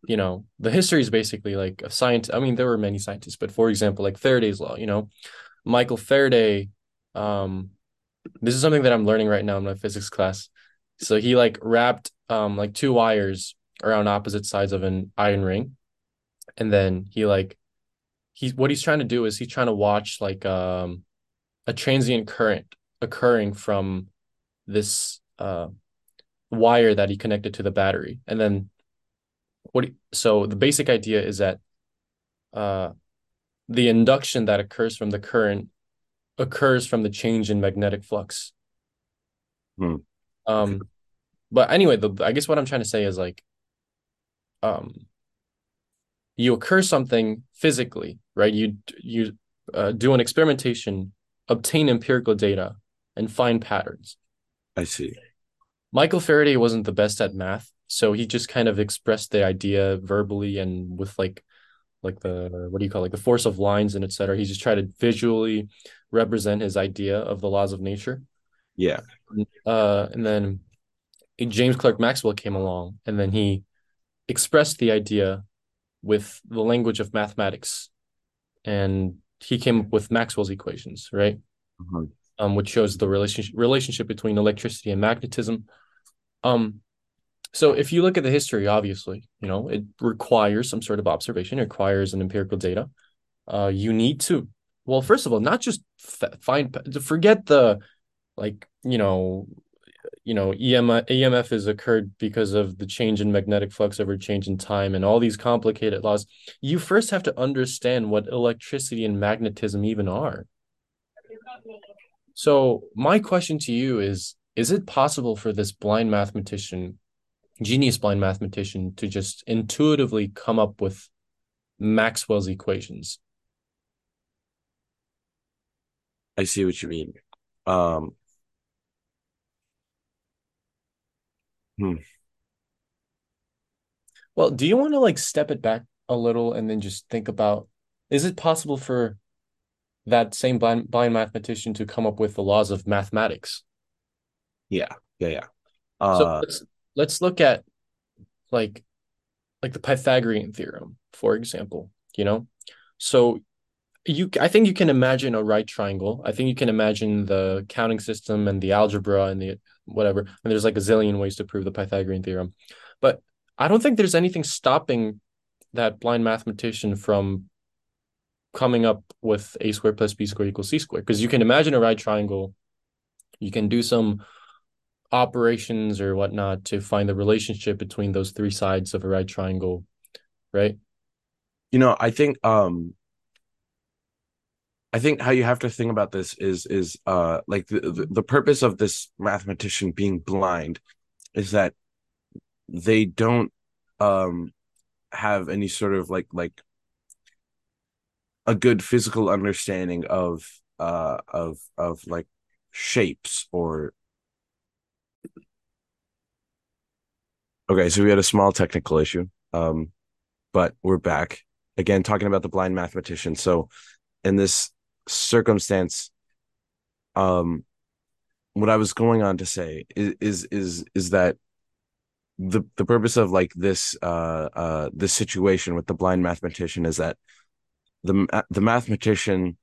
you know, the history is basically like a science. I mean, there were many scientists, but for example, like Faraday's law, you know, Michael Faraday, um, this is something that I'm learning right now in my physics class. So he like wrapped um like two wires around opposite sides of an iron ring, and then he like he what he's trying to do is he's trying to watch like um a transient current occurring from this uh wire that he connected to the battery. And then what he, so the basic idea is that uh the induction that occurs from the current occurs from the change in magnetic flux. Hmm. Um but anyway, the I guess what I'm trying to say is like um you occur something physically, right? You you uh, do an experimentation, obtain empirical data, and find patterns. I see. Michael Faraday wasn't the best at math, so he just kind of expressed the idea verbally and with like like the what do you call it, like the force of lines and etc. He just tried to visually represent his idea of the laws of nature. Yeah. Uh, and then James Clerk Maxwell came along, and then he expressed the idea with the language of mathematics, and he came up with Maxwell's equations, right? Mhm. Um, which shows the relationship relationship between electricity and magnetism. Um, so if you look at the history, obviously, you know, it requires some sort of observation, it requires an empirical data. Uh, you need to, well, first of all, not just f- find, forget the, like, you know, you know, EMF, EMF has occurred because of the change in magnetic flux over change in time and all these complicated laws. You first have to understand what electricity and magnetism even are. So my question to you is, is it possible for this blind mathematician, genius blind mathematician, to just intuitively come up with Maxwell's equations? I see what you mean. Um, hmm. Well, do you want to like step it back a little and then just think about, is it possible for that same blind, blind mathematician to come up with the laws of mathematics? Yeah. Yeah. Yeah. So Uh, let's let's look at like like the Pythagorean theorem, for example, you know? So you I think you can imagine a right triangle. I think you can imagine the counting system and the algebra and the whatever. And there's like a zillion ways to prove the Pythagorean theorem. But I don't think there's anything stopping that blind mathematician from coming up with a squared plus b squared equals c squared. Because you can imagine a right triangle, you can do some operations or whatnot to find the relationship between those three sides of a right triangle, right? You know, I think um I think how you have to think about this is is uh like the, the, purpose of this mathematician being blind is that they don't um have any sort of like like a good physical understanding of uh of of like shapes or okay so we had a small technical issue um but we're back. Again talking about the blind mathematician. So in this circumstance um what i was going on to say is is is, is that the the purpose of like this uh uh this situation with the blind mathematician is that the the mathematician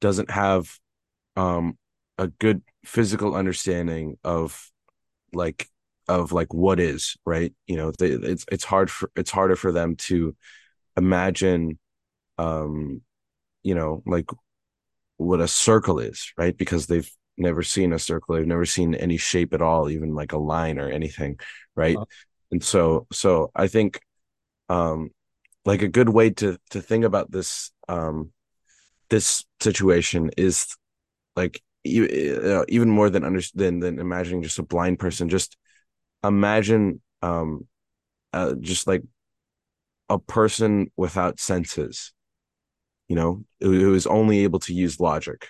doesn't have um a good physical understanding of like of like what is right? You know they, it's it's hard for it's harder for them to imagine um you know like what a circle is right? Because they've never seen a circle they've never seen any shape at all even like a line or anything right? Uh-huh. and so so i think um like a good way to to think about this um this situation is like you, know, even more than under than than imagining just a blind person just imagine um uh, just like a person without senses you know who, is only able to use logic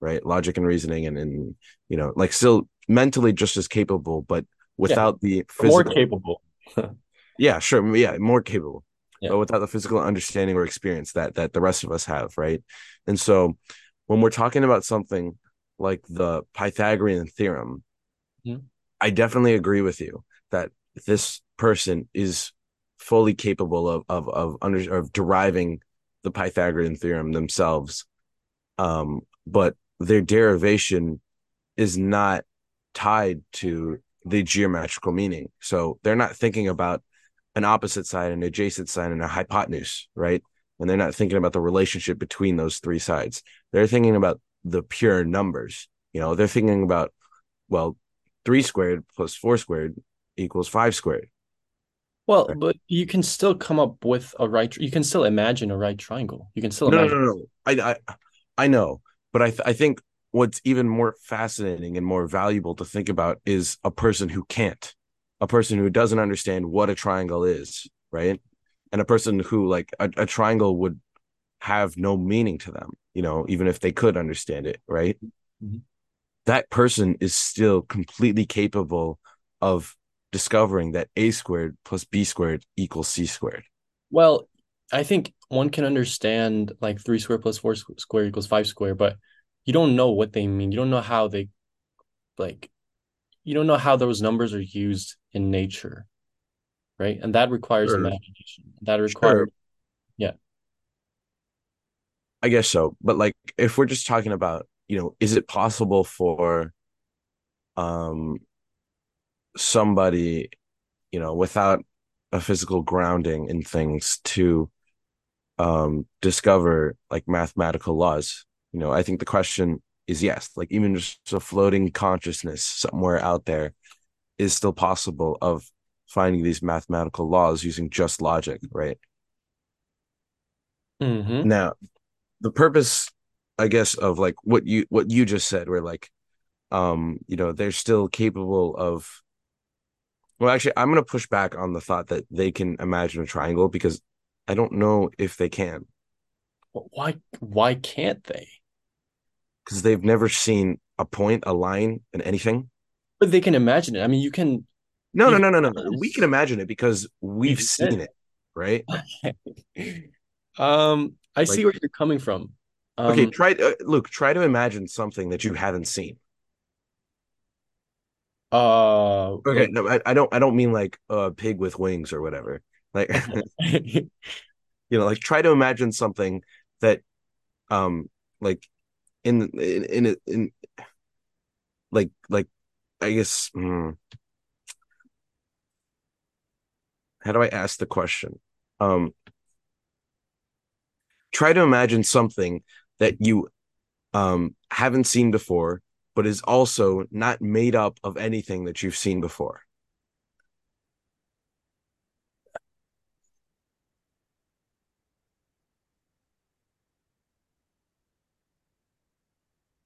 right logic and reasoning and and you know like still mentally just as capable but without yeah, the physical more capable yeah sure yeah more capable yeah. but without the physical understanding or experience that that the rest of us have, right? And so when we're talking about something like the Pythagorean theorem, mm-hmm. I definitely agree with you that this person is fully capable of of of under of deriving the Pythagorean theorem themselves. Um, but their derivation is not tied to the geometrical meaning. So they're not thinking about an opposite side, an adjacent side, and a hypotenuse, right? And they're not thinking about the relationship between those three sides. They're thinking about the pure numbers. You know, they're thinking about, well, three squared plus four squared equals five squared. Well, but you can still come up with a right. You can still imagine a right triangle. You can still no, imagine. No, no, no. I, I, I know, but I, th- I think what's even more fascinating and more valuable to think about is a person who can't a person who doesn't understand what a triangle is, right? And a person who like a, a triangle would have no meaning to them, you know, even if they could understand it, right? Mm-hmm. That person is still completely capable of discovering that a squared plus b squared equals c squared. Well, I think one can understand like three squared plus four squared equals five squared, but you don't know what they mean. You don't know how they like you don't know how those numbers are used in nature right and that requires sure. imagination that requires sure. yeah i guess so but like if we're just talking about you know is it possible for um somebody you know without a physical grounding in things to um discover like mathematical laws you know i think the question is yes like even just a floating consciousness somewhere out there is still possible of finding these mathematical laws using just logic right mm-hmm. now the purpose i guess of like what you what you just said where like um you know they're still capable of well actually i'm going to push back on the thought that they can imagine a triangle because i don't know if they can why why can't they because they've never seen a point, a line, and anything. But they can imagine it. I mean, you can. No, you no, no, no, no. We can imagine it because we've seen it, right? Um, I like, see where you're coming from. Um, okay, try uh, look. Try to imagine something that you haven't seen. Uh. Okay. No, I, I don't. I don't mean like a pig with wings or whatever. Like, you know, like try to imagine something that, um, like in in in, in like like I guess hmm, how do I ask the question? Um try to imagine something that you um haven't seen before but is also not made up of anything that you've seen before.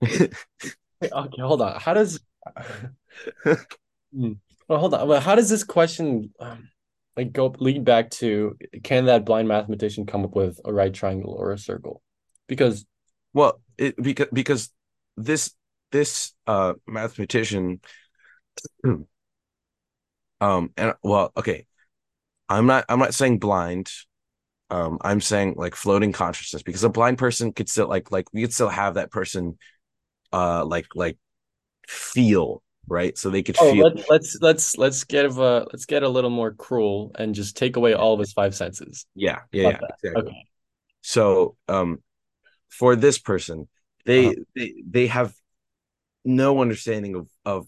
Okay, hold on. How does Hmm. Well, hold on. Well, how does this question um, like go lead back to can that blind mathematician come up with a right triangle or a circle? Because well, it because because this this uh mathematician um and well okay i'm not i'm not saying blind um i'm saying like floating consciousness because a blind person could still like like we could still have that person uh like like feel right so they could oh, feel let's let's let's let's get a let's get a little more cruel and just take away all of his five senses. yeah yeah, yeah exactly Okay. so um for this person they uh-huh. they they have no understanding of of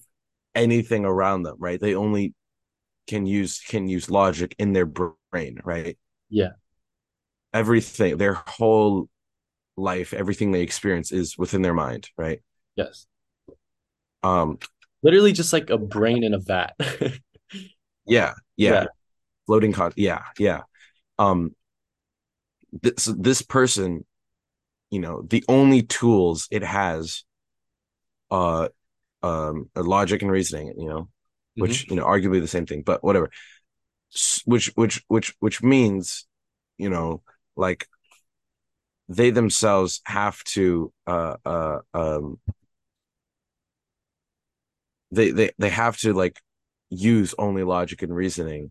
anything around them right? They only can use can use logic in their brain right? Yeah. Everything their whole life everything they experience is within their mind right? Yes. Um literally just like a brain in a vat. Yeah, yeah. Yeah. Floating con yeah yeah. Um this this person you know the only tools it has uh um logic and reasoning you know mm-hmm. which you know arguably the same thing but whatever which which which which means you know like they themselves have to uh uh um they they they have to like use only logic and reasoning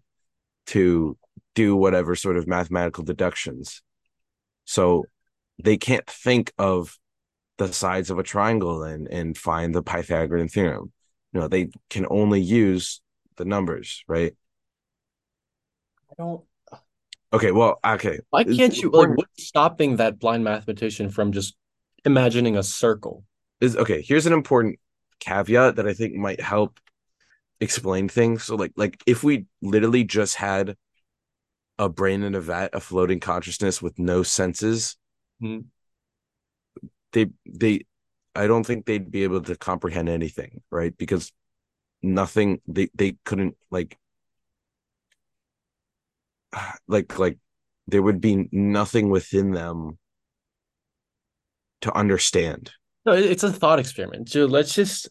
to do whatever sort of mathematical deductions so they can't think of the sides of a triangle and and find the Pythagorean theorem. You know, they can only use the numbers, right? I don't. Okay, well, okay. Why can't you like what's stopping that blind mathematician from just imagining a circle? Is okay. Here's an important caveat that I think might help explain things. So, like, like if we literally just had a brain in a vat, a floating consciousness with no senses, mm-hmm they they I don't think they'd be able to comprehend anything, right? Because nothing they they couldn't like like like there would be nothing within them to understand. No, it's a thought experiment. So let's just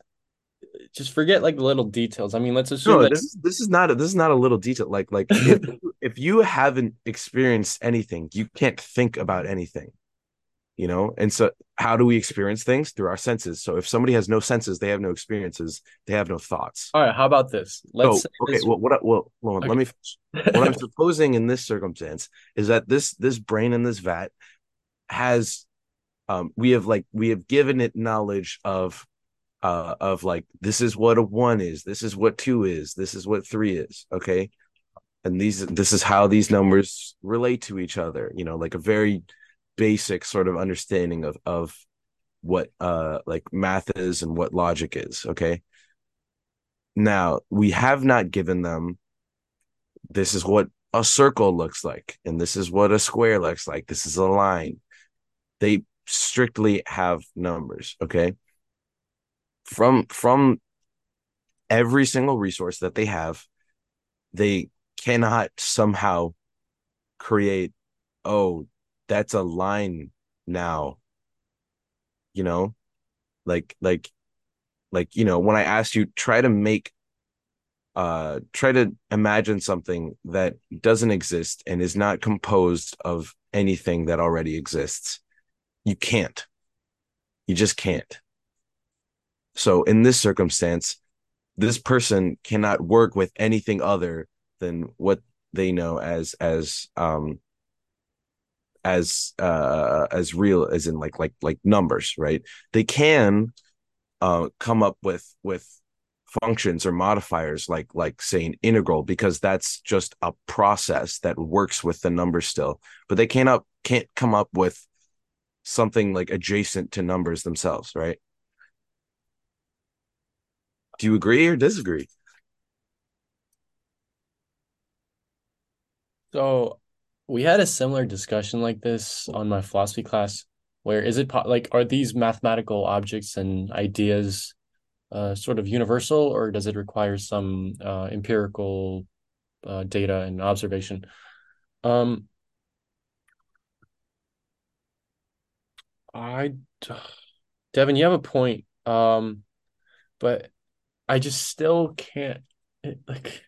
just forget like the little details. I mean, let's assume no, that this is this is not a, this is not a little detail. Like like if if you haven't experienced anything, you can't think about anything you know? And so how do we experience things? Through our senses. So if somebody has no senses they have no experiences they have no thoughts. All right how about this? Let's so, okay this... well what well, well okay. let me what i'm supposing in this circumstance is that this this brain in this vat has um we have like we have given it knowledge of uh of like this is what a one is this is what two is this is what three is okay? And these this is how these numbers relate to each other you know like a very basic sort of understanding of of what uh like math is and what logic is okay? Now we have not given them this is what a circle looks like and this is what a square looks like this is a line. They strictly have numbers okay? From from every single resource that they have they cannot somehow create oh that's a line now you know? Like like like you know when i asked you try to make uh try to imagine something that doesn't exist and is not composed of anything that already exists. You can't. You just can't. So in this circumstance this person cannot work with anything other than what they know as as um as uh as real as in like like like numbers right? They can uh come up with with functions or modifiers like like saying integral because that's just a process that works with the numbers still. But they cannot can't come up with something like adjacent to numbers themselves right? Do you agree or disagree? So we had a similar discussion like this on my philosophy class where is it like are these mathematical objects and ideas uh, sort of universal, or does it require some uh, empirical uh, data and observation? Um, I, Devin, you have a point. Um, but I just still can't it, like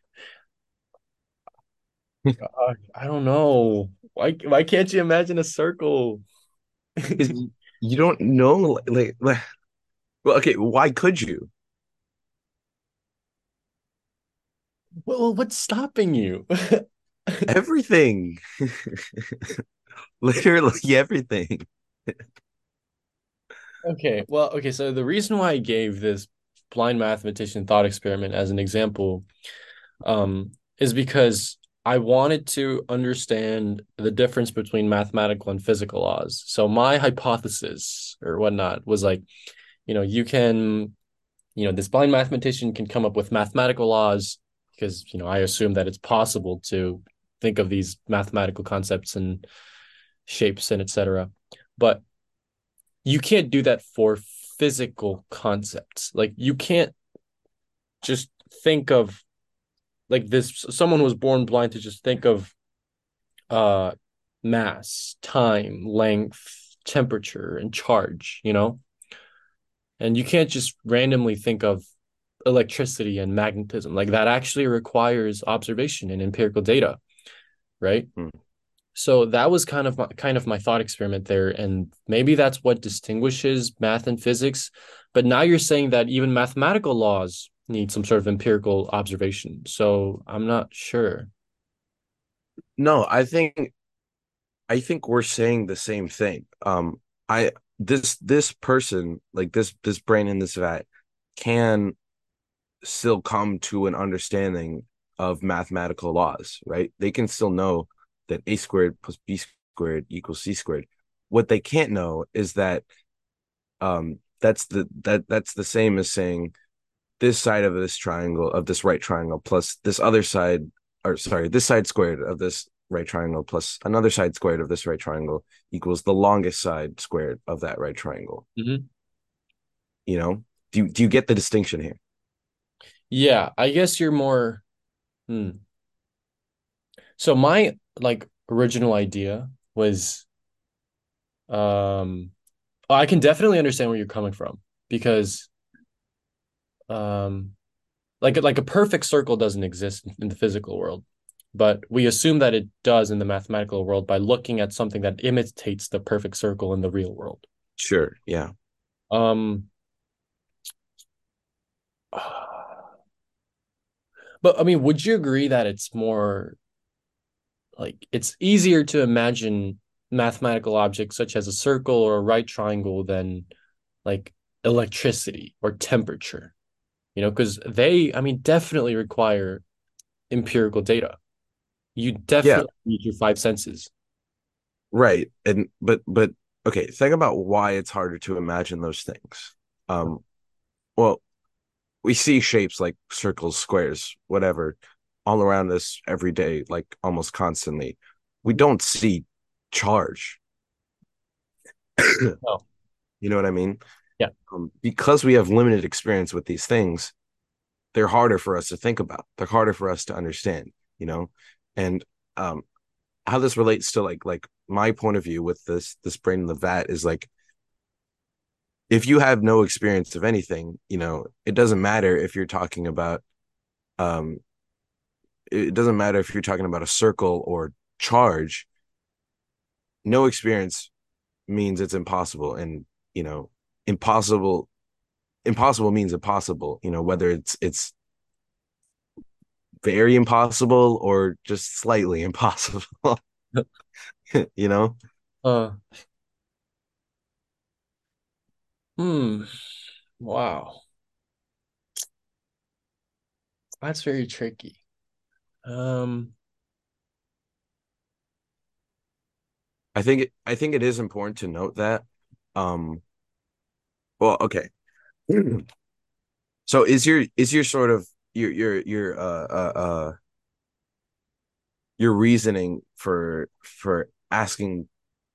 I don't know. Why why can't you imagine a circle? You don't know, like, like, well, okay, why could you? Well, what's stopping you? Everything, literally everything. Okay, well, okay, so the reason why I gave this blind mathematician thought experiment as an example um, is because I wanted to understand the difference between mathematical and physical laws. So my hypothesis or whatnot was like, you know, you can, you know, this blind mathematician can come up with mathematical laws because, you know, I assume that it's possible to think of these mathematical concepts and shapes and etc. But you can't do that for physical concepts. Like you can't just think of like this someone was born blind to just think of uh mass, time, length, temperature and charge, you know? And you can't just randomly think of electricity and magnetism. Like that actually requires observation and empirical data, right? Hmm. So that was kind of my, kind of my thought experiment there, and maybe that's what distinguishes math and physics. But now you're saying that even mathematical laws need some sort of empirical observation. So I'm not sure. No, I think I think we're saying the same thing. Um, I this this person, like this this brain in this vat, can still come to an understanding of mathematical laws, right? They can still know that a squared plus b squared equals c squared. What they can't know is that um that's the that that's the same as saying this side of this triangle of this right triangle plus this other side or sorry this side squared of this right triangle plus another side squared of this right triangle equals the longest side squared of that right triangle mm-hmm. you know do you, do you get the distinction here yeah i guess you're more hmm. so my like original idea was um I can definitely understand where you're coming from because um like like a perfect circle doesn't exist in the physical world but we assume that it does in the mathematical world by looking at something that imitates the perfect circle in the real world. Sure yeah. Um but i mean would you agree that it's more like it's easier to imagine mathematical objects such as a circle or a right triangle than like electricity or temperature you know because they i mean definitely require empirical data you definitely yeah. need your five senses right and but but okay think about why it's harder to imagine those things um well we see shapes like circles squares whatever all around us every day, like almost constantly. We don't see charge. oh. You know what I mean? Yeah. Um, because we have limited experience with these things, they're harder for us to think about. They're harder for us to understand, you know? And um how this relates to like like my point of view with this this brain in the vat is like if you have no experience of anything, you know, it doesn't matter if you're talking about um it doesn't matter if you're talking about a circle or charge no experience means it's impossible and you know impossible impossible means impossible you know whether it's it's very impossible or just slightly impossible you know uh hmm wow that's very tricky um, I think it, I think it is important to note that. Um, well, okay. So is your is your sort of your your your uh uh, uh your reasoning for for asking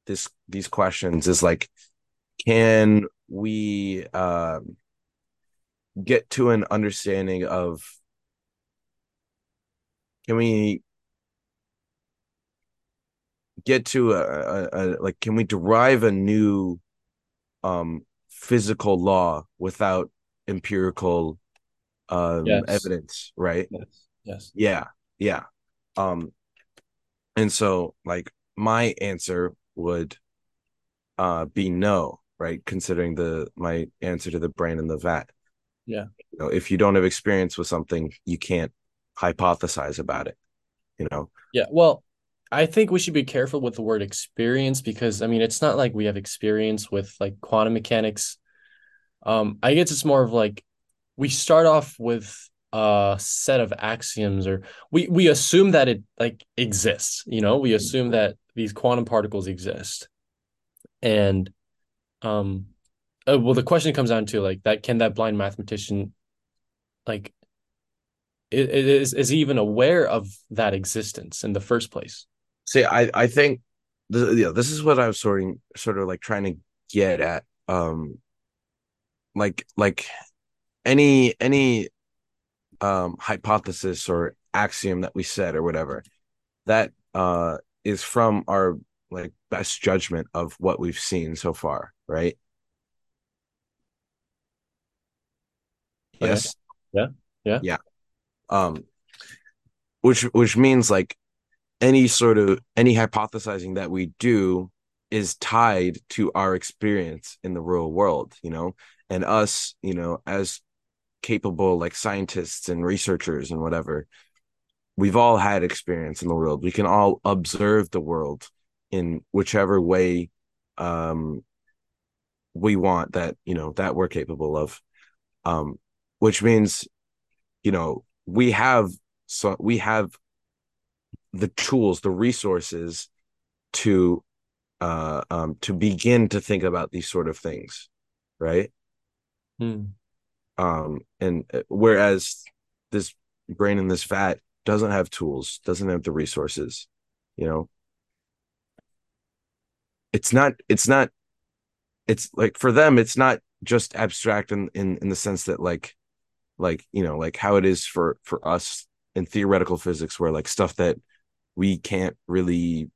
this these questions is like can we um get to an understanding of can we get to a, a, a like can we derive a new um physical law without empirical um Yes. evidence right Yes. Yes. yeah yeah um and so like my answer would uh be no right considering the my answer to the brain and the vat Yeah. you know if you don't have experience with something you can't hypothesize about it you know Yeah. Well, I think we should be careful with the word experience because I mean it's not like we have experience with like quantum mechanics. Um, I guess it's more of like we start off with a set of axioms or we we assume that it like exists, you know, we assume that these quantum particles exist. And um uh, well the question comes down to like that can that blind mathematician like is is he even aware of that existence in the first place? See i i think this, yeah, this is what i was sort of sort of like trying to get at um like like any any um hypothesis or axiom that we said or whatever that uh is from our like best judgment of what we've seen so far right yes Yeah. Yeah. yeah um which which means like any sort of any hypothesizing that we do is tied to our experience in the real world you know? And us you know as capable like scientists and researchers and whatever we've all had experience in the world. We can all observe the world in whichever way um we want that you know that we're capable of. Um which means you know we have so we have the tools the resources to uh um to begin to think about these sort of things right Hmm. um and uh, whereas this brain in this vat doesn't have tools doesn't have the resources you know it's not it's not it's like for them it's not just abstract in in, in the sense that like like you know like how it is for for us in theoretical physics where like stuff that we can't really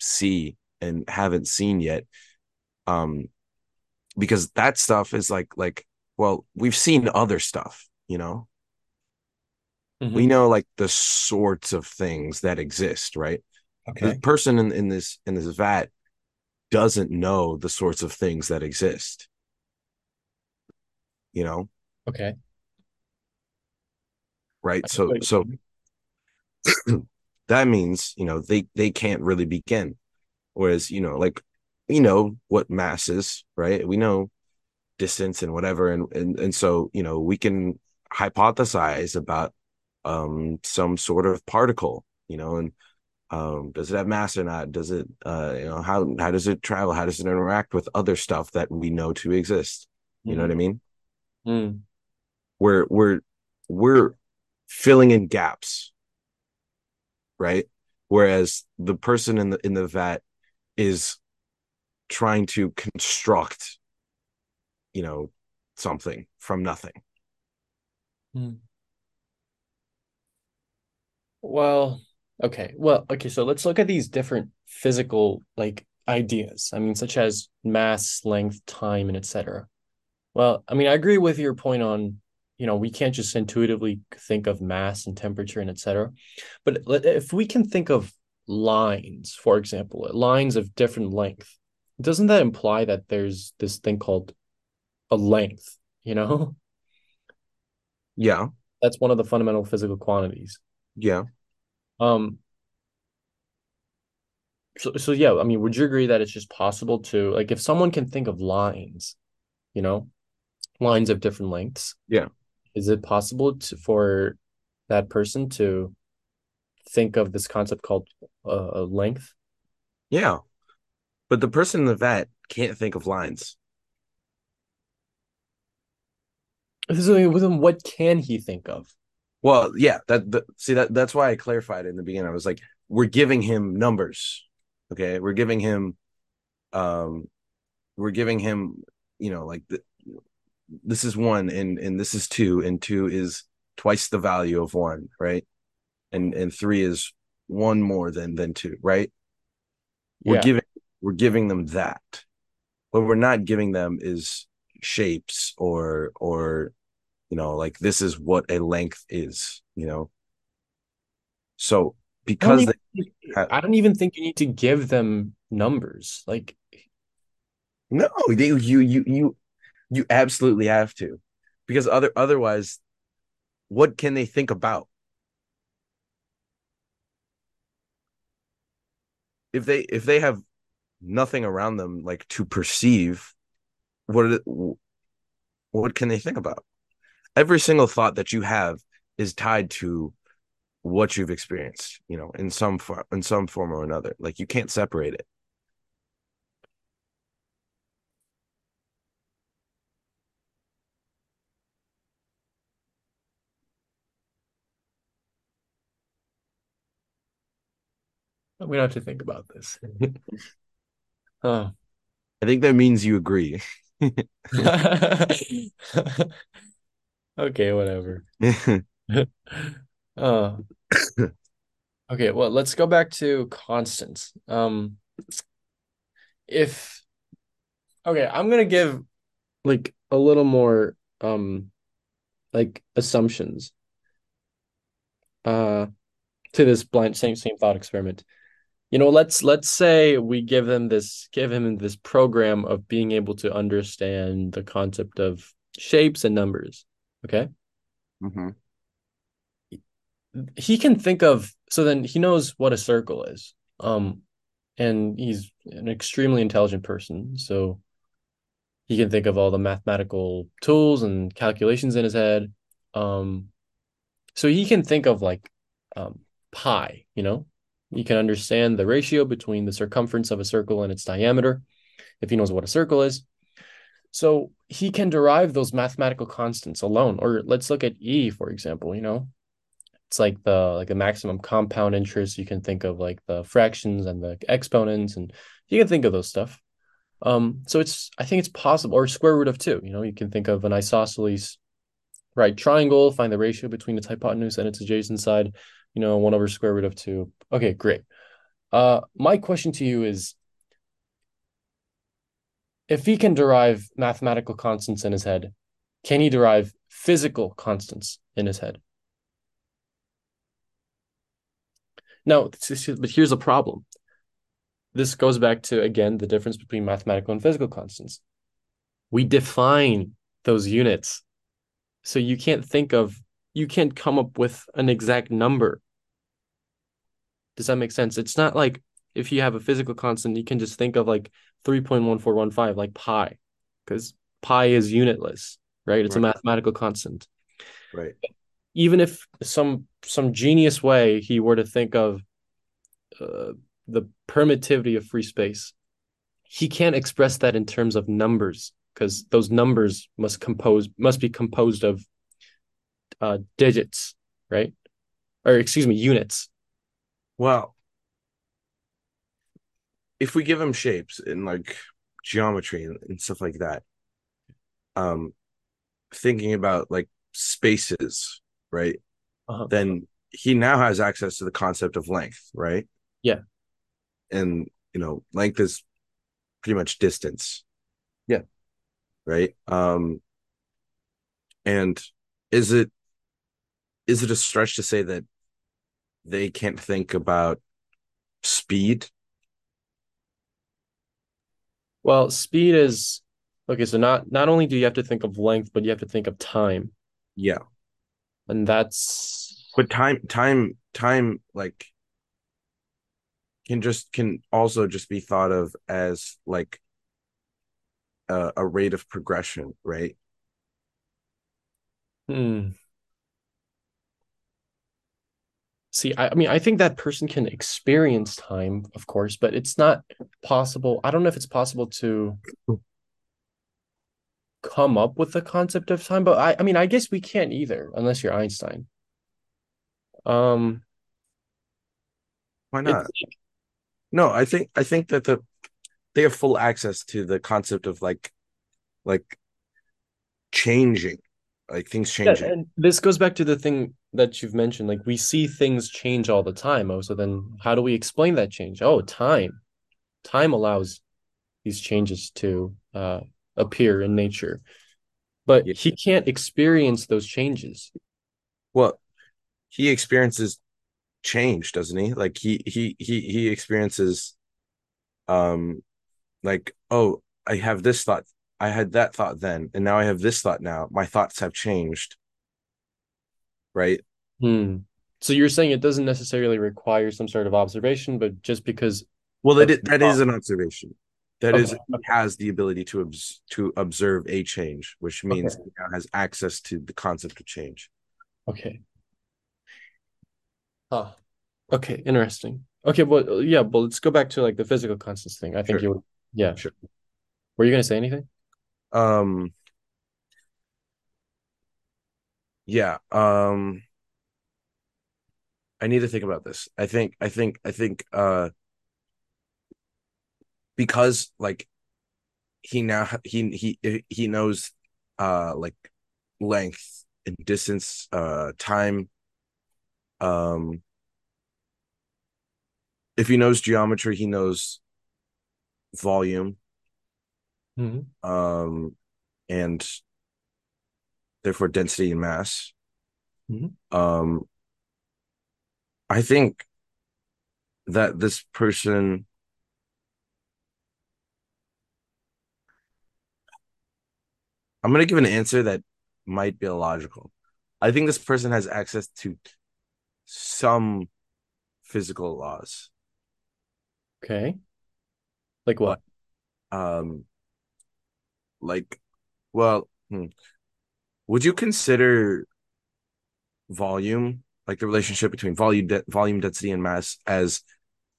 see and haven't seen yet um because that stuff is like like well we've seen other stuff you know? We hmm know like the sorts of things that exist right? The person in, in this in this vat doesn't know the sorts of things that exist. You know? Okay. right? So so. that means you know they they can't really begin. Whereas you know like we know what mass is right? We know distance and whatever. And and, and so you know we can hypothesize about um some sort of particle you know and um does it have mass or not? Does it uh you know how how does it travel? How does it interact with other stuff that we know to exist? You know what i Mhm. mean? Mm. we're we're we're filling in gaps right whereas the person in the in the vat is trying to construct you know something from nothing Mm. Well, okay. Well, okay, so let's look at these different physical like ideas. I mean, such as mass, length, time, and etc. Well, I mean, I agree with your point on, you know, we can't just intuitively think of mass and temperature and etc. But if we can think of lines, for example, lines of different length, doesn't that imply that there's this thing called a length, you know? yeah That's one of the fundamental physical quantities. yeah Um, so so yeah, I mean, would you agree that it's just possible to like if someone can think of lines, you know, lines of different lengths, yeah is it possible to, for that person to think of this concept called uh, length? yeah but the person in the vat can't think of lines So within what can he think of? well yeah that, that see that that's why i clarified in the beginning i was like we're giving him numbers okay we're giving him um we're giving him you know like the, this is one and and this is two and two is twice the value of one right and and three is one more than than two right we're Yeah. giving we're giving them that what we're not giving them is shapes or or you know like this is what a length is you know so I don't because even, have, I don't even think you need to give them numbers. Like, no they, you you you you absolutely have to. Because other otherwise what can they think about? If they if they have nothing around them like to perceive what what can they think about? Every single thought that you have is tied to what you've experienced you know in some form in some form or another. Like you can't separate it we don't have to think about this. Oh. i think that means you agree Okay, whatever. Uh, okay, well, let's go back to constants. Um, if okay, I'm gonna give like a little more um like assumptions uh to this blind same same thought experiment. You know, let's let's say we give them this give him this program of being able to understand the concept of shapes and numbers. Okay? mm-hmm. He can think of so then he knows what a circle is. Um and he's an extremely intelligent person, so he can think of all the mathematical tools and calculations in his head. Um so he can think of like um pi, you know? He can understand the ratio between the circumference of a circle and its diameter if he knows what a circle is. So he can derive those mathematical constants alone. Or let's look at E, for example, you know. It's like the like the maximum compound interest. You can think of like the fractions and the exponents, and you can think of those stuff. Um, so it's I think it's possible, or square root of two. You know, you can think of an isosceles right triangle, find the ratio between its hypotenuse and its adjacent side, you know, one over square root of two. Okay, great. Uh, my question to you is if he can derive mathematical constants in his head, can he derive physical constants in his head? No, but here's a problem. This goes back to, again, the difference between mathematical and physical constants. We define those units. So you can't think of, you can't come up with an exact number. Does that make sense? It's not like if you have a physical constant, you can just think of like 3.1415, like pi, because pi is unitless, right? It's right. a mathematical constant. Right. Even if some some genius way he were to think of uh, the permittivity of free space, he can't express that in terms of numbers because those numbers must compose must be composed of uh, digits, right? Or excuse me, units. Well, if we give him shapes and like geometry and, and stuff like that, um, thinking about like spaces, right? Uh-huh. Then he now has access to the concept of length, right? Yeah. And you know, length is pretty much distance. Yeah. Right. Um and is it is it a stretch to say that they can't think about speed? Well, speed is okay, so not not only do you have to think of length, but you have to think of time. Yeah. And that's but time time time like can just can also just be thought of as like a, a rate of progression, right? Hmm. See, I, I mean, I think that person can experience time, of course, but it's not possible. I don't know if it's possible to come up with the concept of time, but I, I mean, I guess we can't either, unless you're Einstein. Um, why not? No, I think I think that the they have full access to the concept of like like changing, like things Yeah, changing. and this goes back to the thing that you've mentioned. Like we see things change all the time. Oh, so then how do we explain that change? Oh, time. Time allows these changes to uh, appear in nature, but Yeah. he can't experience those changes. Well, he experiences change, doesn't he? Like he he he he experiences um like oh, I have this thought. I had that thought then, and now I have this thought now. My thoughts have changed, right? Hmm. So you're saying it doesn't necessarily require some sort of observation, but just because Well, that that is an observation. That is Okay. he has the ability to obs- to observe a change, which means Okay. he now has access to the concept of change. Okay. Huh. Okay, interesting. Okay, well, yeah, but let's go back to like the physical constants thing. I think Sure. you, yeah. Sure. Were you gonna say anything? Um. Yeah. Um. I need to think about this. I think. I think. I think. Uh. Because like he now he he he knows uh like length and distance uh time um if he knows geometry he knows volume Mhm. um and therefore density and mass Mhm. um i think that this person i'm going to give an answer that might be illogical i think this person has access to some physical laws Okay. Like what? um like well hmm. would you consider volume like the relationship between volume de- volume density and mass as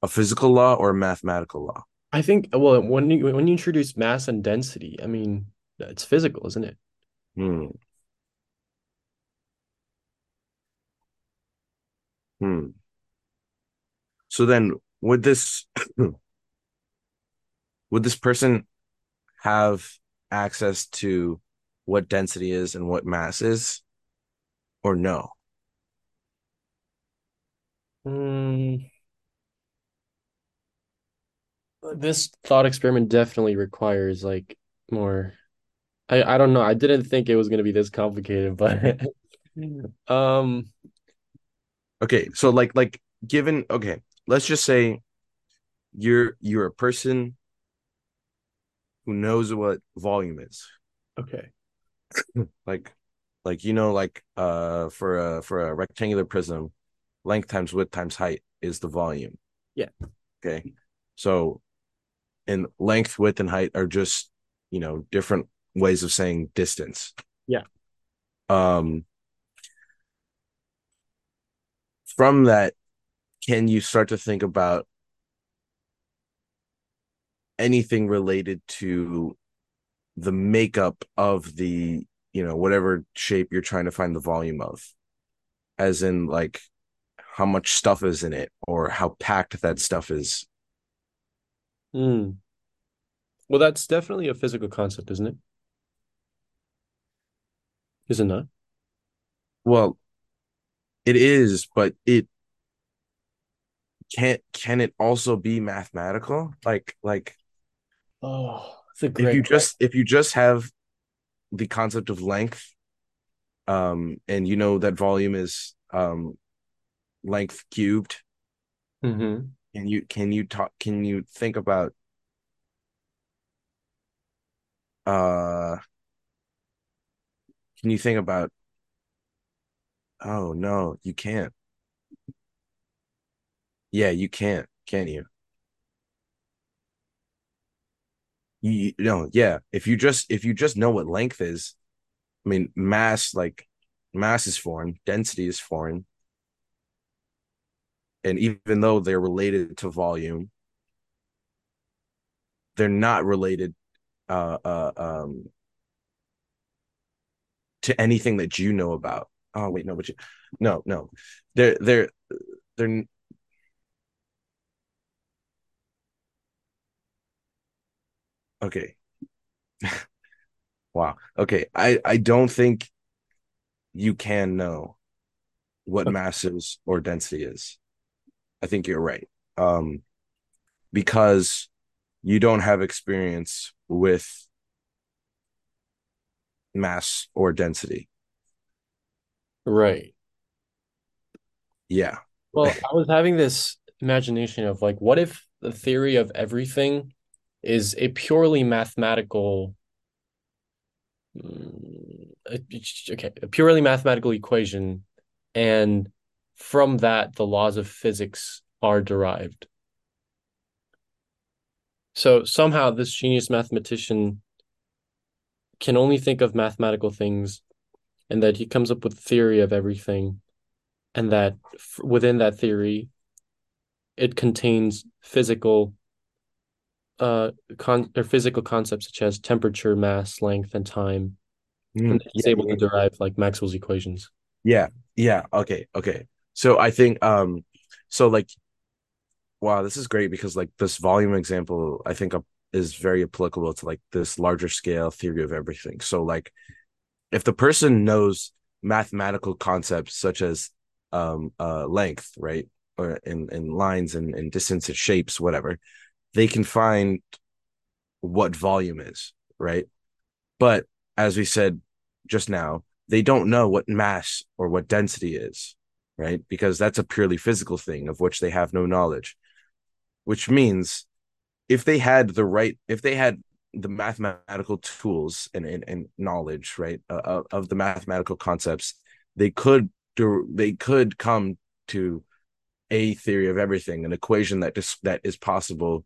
a physical law or a mathematical law I think well, when you when you introduce mass and density, I mean, it's physical, isn't it? hmm hmm so then would this would this person have access to what density is and what mass is or no Mm, this thought experiment definitely requires like more. I I don't know. I didn't think it was gonna be this complicated, but um, okay so like like given okay let's just say you're you're a person who knows what volume is okay. like like you know like uh for a for a rectangular prism length times width times height is the volume Yeah. okay so and length width and height are just you know different ways of saying distance Yeah. um from that can you start to think about anything related to the makeup of the you know whatever shape you're trying to find the volume of as in like how much stuff is in it or how packed that stuff is Hmm. Well, that's definitely a physical concept, isn't it? Is it not? well it is but it can't can it also be mathematical like like Oh, it's a if you question. just if you just have the concept of length um and you know that volume is um length cubed Mm-hmm. can you can you talk can you think about uh can you think about oh no you can't yeah you can't can you you, you no yeah if you just if you just know what length is i mean mass like mass is foreign density is foreign. And even though they're related to volume they're not related uh uh um to anything that you know about. Oh wait no but you no no. They're they're they're okay Wow. Okay. I I don't think you can know what mass is or density is. I think you're right. Um, because you don't have experience with mass or density. Right. Yeah. Well, I was having this imagination of like, what if the theory of everything is a purely mathematical, mm, okay, a purely mathematical equation, and from that, the laws of physics are derived. So somehow this genius mathematician can only think of mathematical things and that he comes up with theory of everything and that within that theory it contains physical uh con or physical concepts such as temperature, mass, length, and time. Mm, and he's yeah, able yeah. to derive like Maxwell's equations. Yeah. Yeah. Okay. Okay. So I think um so like wow, this is great because like this volume example I think is very applicable to like this larger scale theory of everything. So like if the person knows mathematical concepts such as um uh length, right? Or in in lines and, and distance and shapes, whatever, they can find what volume is, right? But as we said just now, they don't know what mass or what density is, right? Because that's a purely physical thing of which they have no knowledge. Which means if they had the right, if they had the mathematical tools and, and, and knowledge, right, uh, of the mathematical concepts, they could do, they could come to a theory of everything, an equation that just that is possible,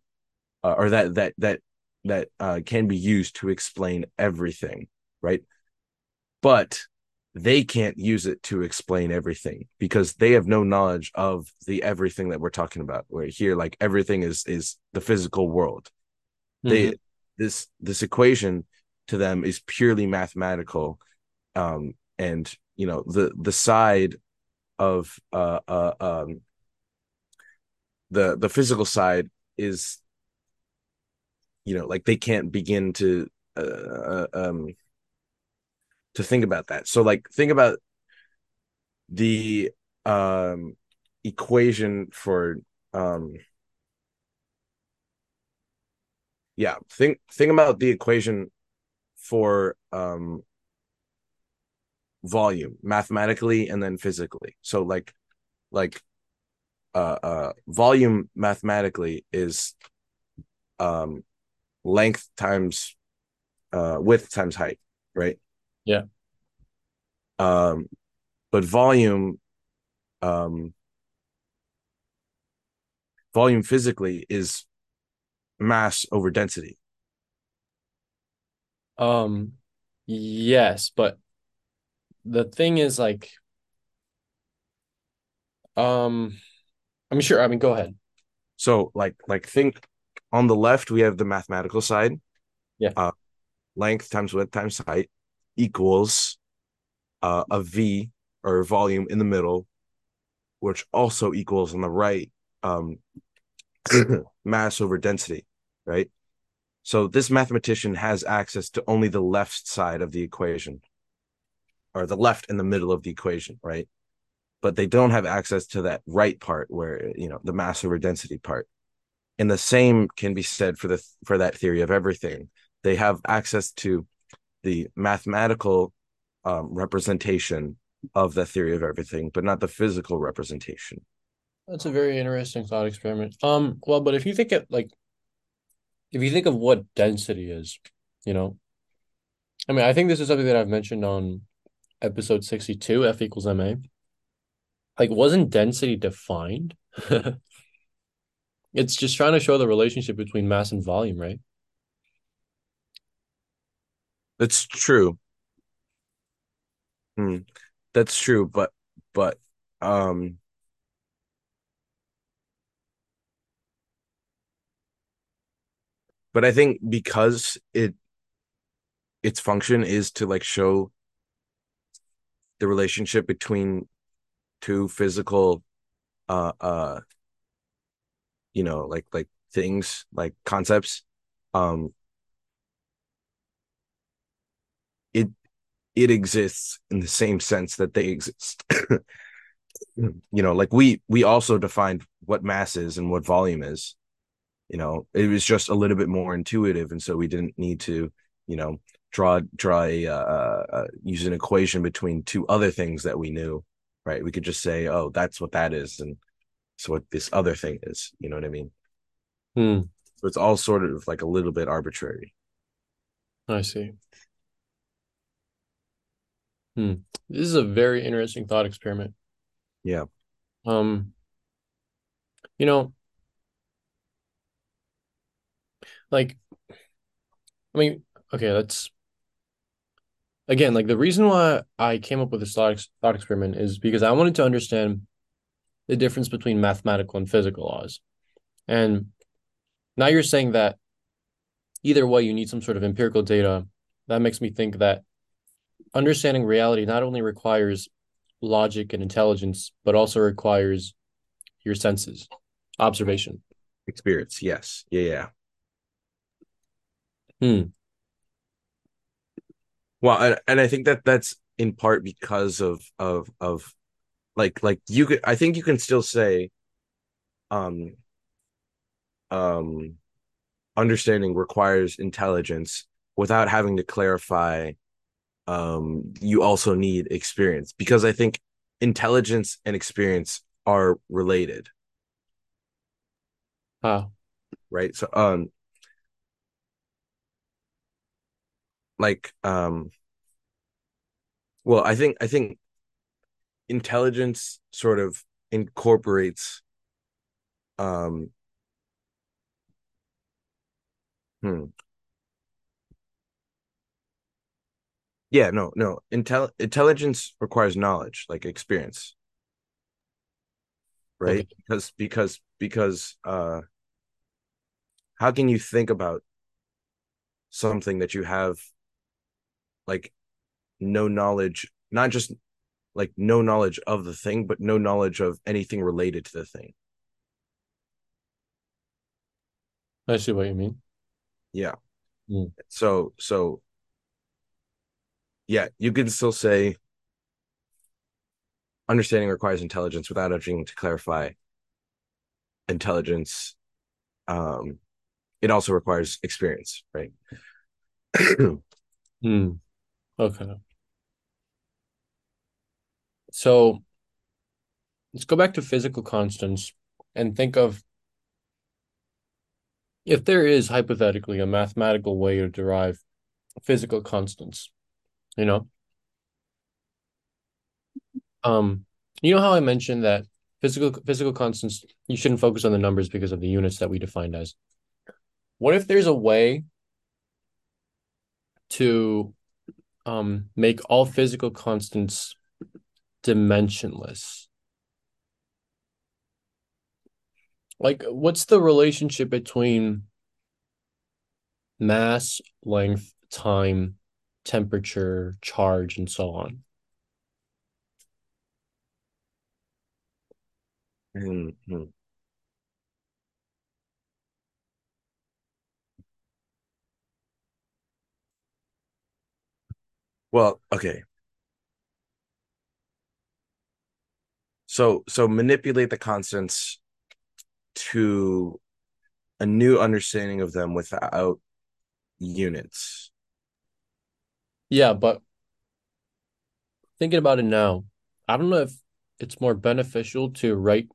uh, or that that that that uh, can be used to explain everything, right? But they can't use it to explain everything because they have no knowledge of the everything that we're talking about. Where here, like everything is is the physical world. Mm-hmm. They this this equation to them is purely mathematical, um, and you know the the side of uh, uh um the the physical side is you know like they can't begin to uh, uh um to think about that. So like think about the um equation for um yeah, think think about the equation for um volume mathematically and then physically. So like like uh uh volume mathematically is um length times uh width times height, right? Yeah. Um, but volume, um, volume physically is mass over density. Um, yes, but the thing is like, um, I'm sure. I mean, go ahead. So, like, like think on the left we have the mathematical side. Yeah. Uh, length times width times height equals uh, a V or volume in the middle, which also equals on the right um, mass over density, right? So this mathematician has access to only the left side of the equation, or the left in the middle of the equation, right? But they don't have access to that right part where you know the mass over density part. And the same can be said for the for that theory of everything. They have access to the mathematical um, representation of the theory of everything, but not the physical representation. That's a very interesting thought experiment. Um, well, but if you think it like, if you think of what density is, you know, I mean, I think this is something that I've mentioned on episode 62, F equals MA. Like, wasn't density defined? it's just trying to show the relationship between mass and volume, right? That's true. Hmm. That's true, but but um but I think because it its function is to like show the relationship between two physical uh uh you know like like things like concepts um it it exists in the same sense that they exist. you know, like we we also defined what mass is and what volume is. You know, it was just a little bit more intuitive, and so we didn't need to, you know, draw draw a uh, uh, use an equation between two other things that we knew. Right? We could just say, oh, that's what that is, and so what this other thing is. You know what I mean? Hmm. So it's all sort of like a little bit arbitrary. I see. Hmm. This is a very interesting thought experiment. Yeah. Um, you know, like, I mean, okay, let's again, like the reason why I came up with this thought, thought experiment is because I wanted to understand the difference between mathematical and physical laws. And now you're saying that either way, you need some sort of empirical data. That makes me think that understanding reality not only requires logic and intelligence, but also requires your senses, observation, experience. Yes. Yeah. Yeah. Hmm. Well, and, and I think that that's in part because of of of like like you could I think you can still say um um understanding requires intelligence without having to clarify um, you also need experience because I think intelligence and experience are related. Wow. Right. So um like um well I think I think intelligence sort of incorporates um hmm Yeah, no, no. Intel intelligence requires knowledge, like experience. Right? Okay. Because because because uh how can you think about something that you have like no knowledge, not just like no knowledge of the thing, but no knowledge of anything related to the thing. I see what you mean. Yeah. Mm. So so yeah, you can still say understanding requires intelligence without having to clarify intelligence. Um, it also requires experience, right? mm. Okay. So let's go back to physical constants and think of if there is hypothetically a mathematical way to derive physical constants you know? Um you know how i mentioned that physical physical constants you shouldn't focus on the numbers because of the units that we defined as. What if there's a way to um make all physical constants dimensionless like what's the relationship between mass length time temperature, charge, and so on. Mm-hmm. Well, okay. So so manipulate the constants to a new understanding of them without units. Yeah, but thinking about it now, I don't know if it's more beneficial to write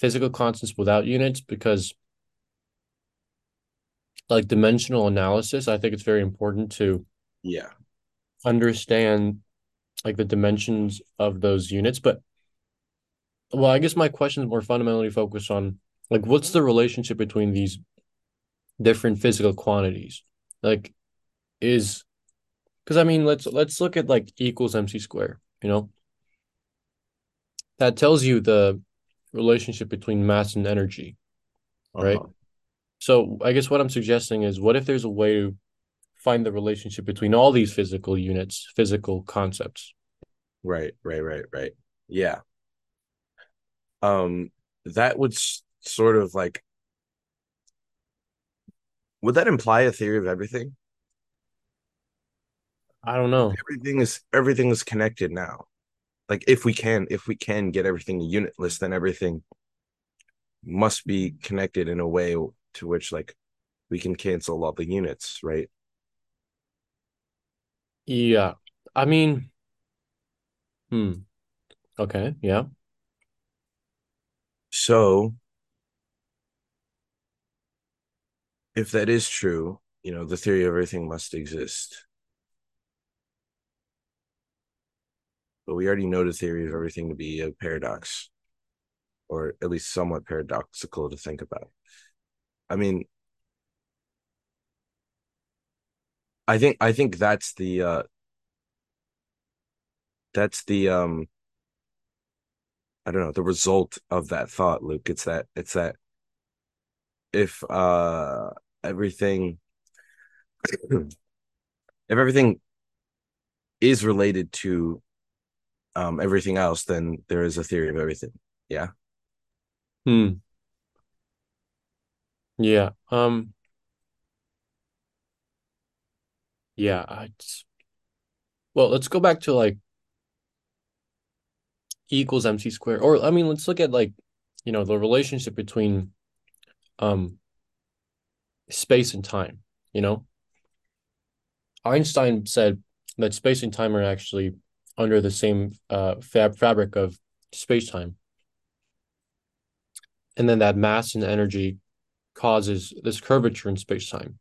physical constants without units because like dimensional analysis, I think it's very important to yeah understand like the dimensions of those units. But well, I guess my question is more fundamentally focused on like what's the relationship between these different physical quantities? Like is because I mean, let's let's look at like equals mc square. You know, that tells you the relationship between mass and energy, right? Uh-huh. So I guess what I'm suggesting is, what if there's a way to find the relationship between all these physical units, physical concepts? Right, right, right, right. Yeah. Um, that would s- sort of like would that imply a theory of everything? I don't know. Everything is everything is connected now. Like if we can if we can get everything unitless, then everything must be connected in a way to which like we can cancel all the units, right? Yeah. I mean, hmm. Okay. Yeah. So if that is true, you know, the theory of everything must exist. But we already know the theory of everything to be a paradox, or at least somewhat paradoxical to think about. I mean, I think I think that's the uh that's the um I don't know, the result of that thought, Luke. It's that it's that if uh everything if everything is related to um everything else, then there is a theory of everything. Yeah. Hmm. Yeah. Um. Yeah. I just, well, let's go back to like equals MC squared, or I mean, let's look at like, you know, the relationship between um space and time. You know, Einstein said that space and time are actually under the same uh fab fabric of space time, and then that mass and energy causes this curvature in space time.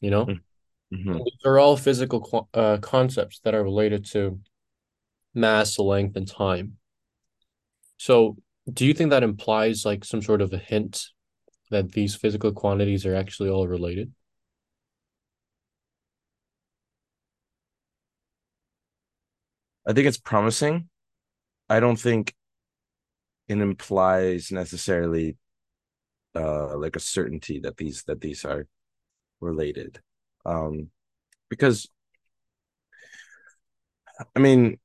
You know, mm-hmm. they're all physical uh, concepts that are related to mass, length, and time. So, do you think that implies like some sort of a hint that these physical quantities are actually all related? I think it's promising. I don't think it implies necessarily uh like a certainty that these that these are related. Um because I mean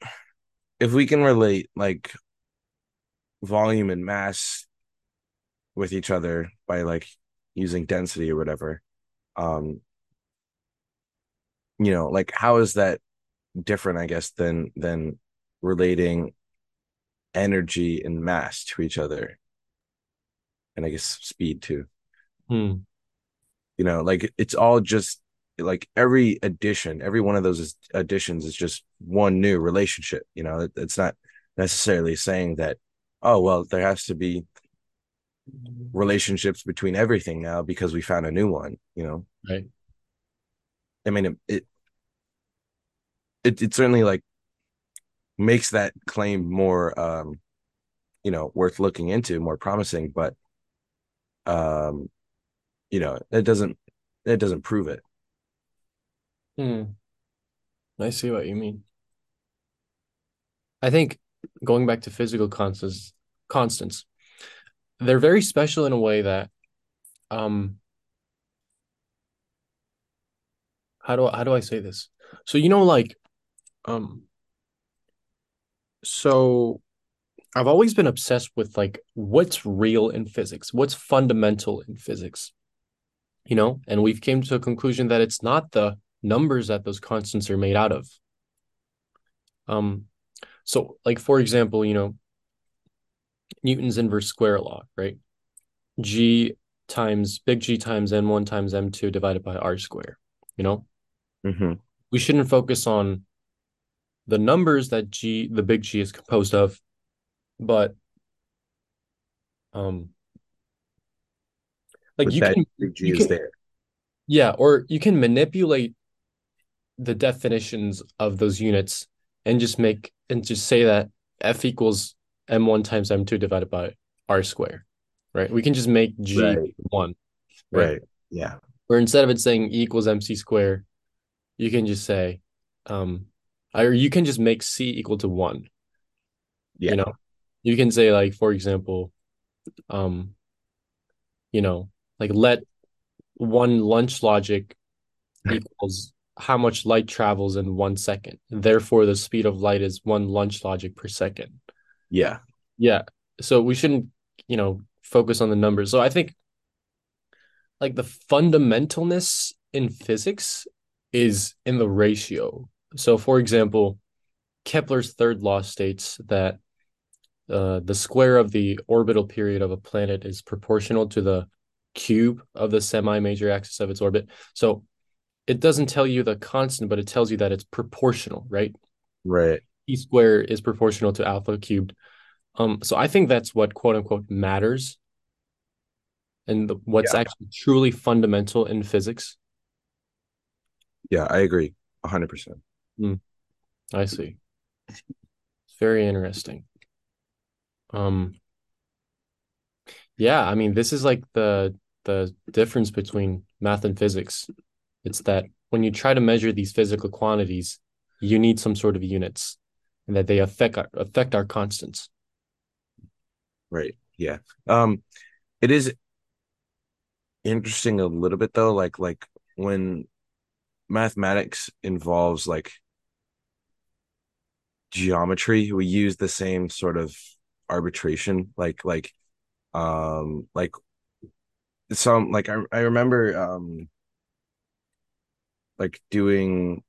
if we can relate like volume and mass with each other by like using density or whatever. Um you know like how is that different i guess than than relating energy and mass to each other? And i guess speed too. Hmm. you know like it's all just like every addition every one of those additions is just one new relationship you know? It's not necessarily saying that oh well there has to be relationships between everything now because we found a new one you know? Right. I mean it it, it, it certainly like makes that claim more um you know worth looking into more promising but um you know it doesn't it doesn't prove it. Hmm. i see what you mean. I think going back to physical constants, constants, they're very special in a way that um how do I, how do I say this? So you know like um so I've always been obsessed with like what's real in physics, what's fundamental in physics. You know, and we've came to a conclusion that it's not the numbers that those constants are made out of. Um so, like for example, you know, Newton's inverse square law, right? G times big G times M1 times M2 divided by R square, you know? Mm-hmm. We shouldn't focus on the numbers that G, the big G is composed of, but um like but you can, big G you is can, there. Yeah, or you can manipulate the definitions of those units and just make and just say that f equals m1 times m2 divided by r square, right? We can just make g right. one, right? right? Yeah. Or instead of it saying e equals mc square, you can just say, um, or you can just make c equal to one. Yeah. You know, you can say like, for example, um, you know, like let one lunch logic equals how much light travels in one second. Therefore, the speed of light is one lunch logic per second. Yeah. Yeah. So we shouldn't, you know, focus on the numbers. So I think like the fundamentalness in physics is in the ratio So, for example, Kepler's third law states that uh, the square of the orbital period of a planet is proportional to the cube of the semi-major axis of its orbit. So it doesn't tell you the constant, but it tells you that it's proportional, right? Right. E square is proportional to alpha cubed. Um, so I think that's what quote unquote matters and the, what's Yeah. actually truly fundamental in physics. Yeah, I agree. hundred percent. Mm, I see. It's very interesting. Um, yeah, I mean, this is like the the difference between math and physics. It's that when you try to measure these physical quantities, you need some sort of units, and that they affect our, affect our constants. Right. Yeah. Um, it is interesting a little bit though, like like when mathematics involves like geometry, we use the same sort of arbitration, like like um like some like I I remember um like doing